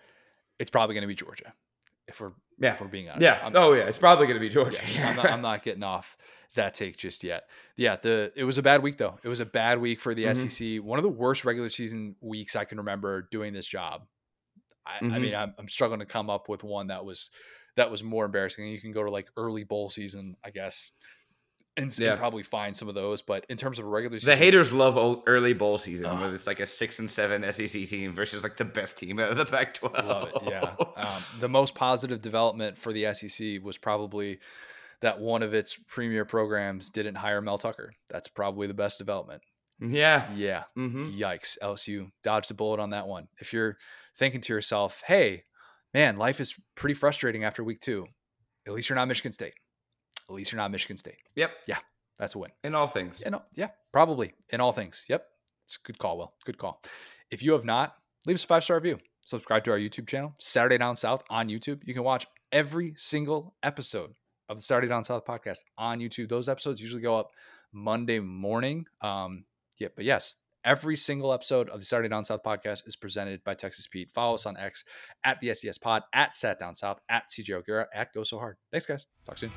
It's probably going to be Georgia, if we're yeah. if we're being honest. Yeah. I'm, oh yeah, it's probably going to be Georgia. Yeah, I'm, not, I'm, not, getting off that take just yet. Yeah, the it was a bad week though. It was a bad week for the mm-hmm. SEC. One of the worst regular season weeks I can remember doing this job. I, mm-hmm. I mean, I'm, I'm struggling to come up with one that was that was more embarrassing. And You can go to like early bowl season, I guess, and, yeah. and probably find some of those. But in terms of regular season, the haters love early bowl season, uh, it's like a six and seven SEC team versus like the best team out of the Pac-12. Love it. Yeah. Um, the most positive development for the SEC was probably that one of its premier programs didn't hire Mel Tucker. That's probably the best development. Yeah. Yeah. Mm-hmm. Yikes. LSU dodged a bullet on that one. If you're thinking to yourself, hey, man, life is pretty frustrating after week two, at least you're not Michigan State. At least you're not Michigan State. Yep. Yeah. That's a win. In all things. Yeah, no, yeah, probably. In all things. Yep. It's a good call, Will. Good call. If you have not, leave us a five star review. Subscribe to our YouTube channel, Saturday Down South on YouTube. You can watch every single episode of the Saturday Down South podcast on YouTube. Those episodes usually go up Monday morning. Um, yeah, but yes, every single episode of the Saturday Down South podcast is presented by Texas Pete. Follow us on X at the SDS Pod, at Sat Down South, at CJ O'Gara, at Go So Hard. Thanks, guys. Talk soon.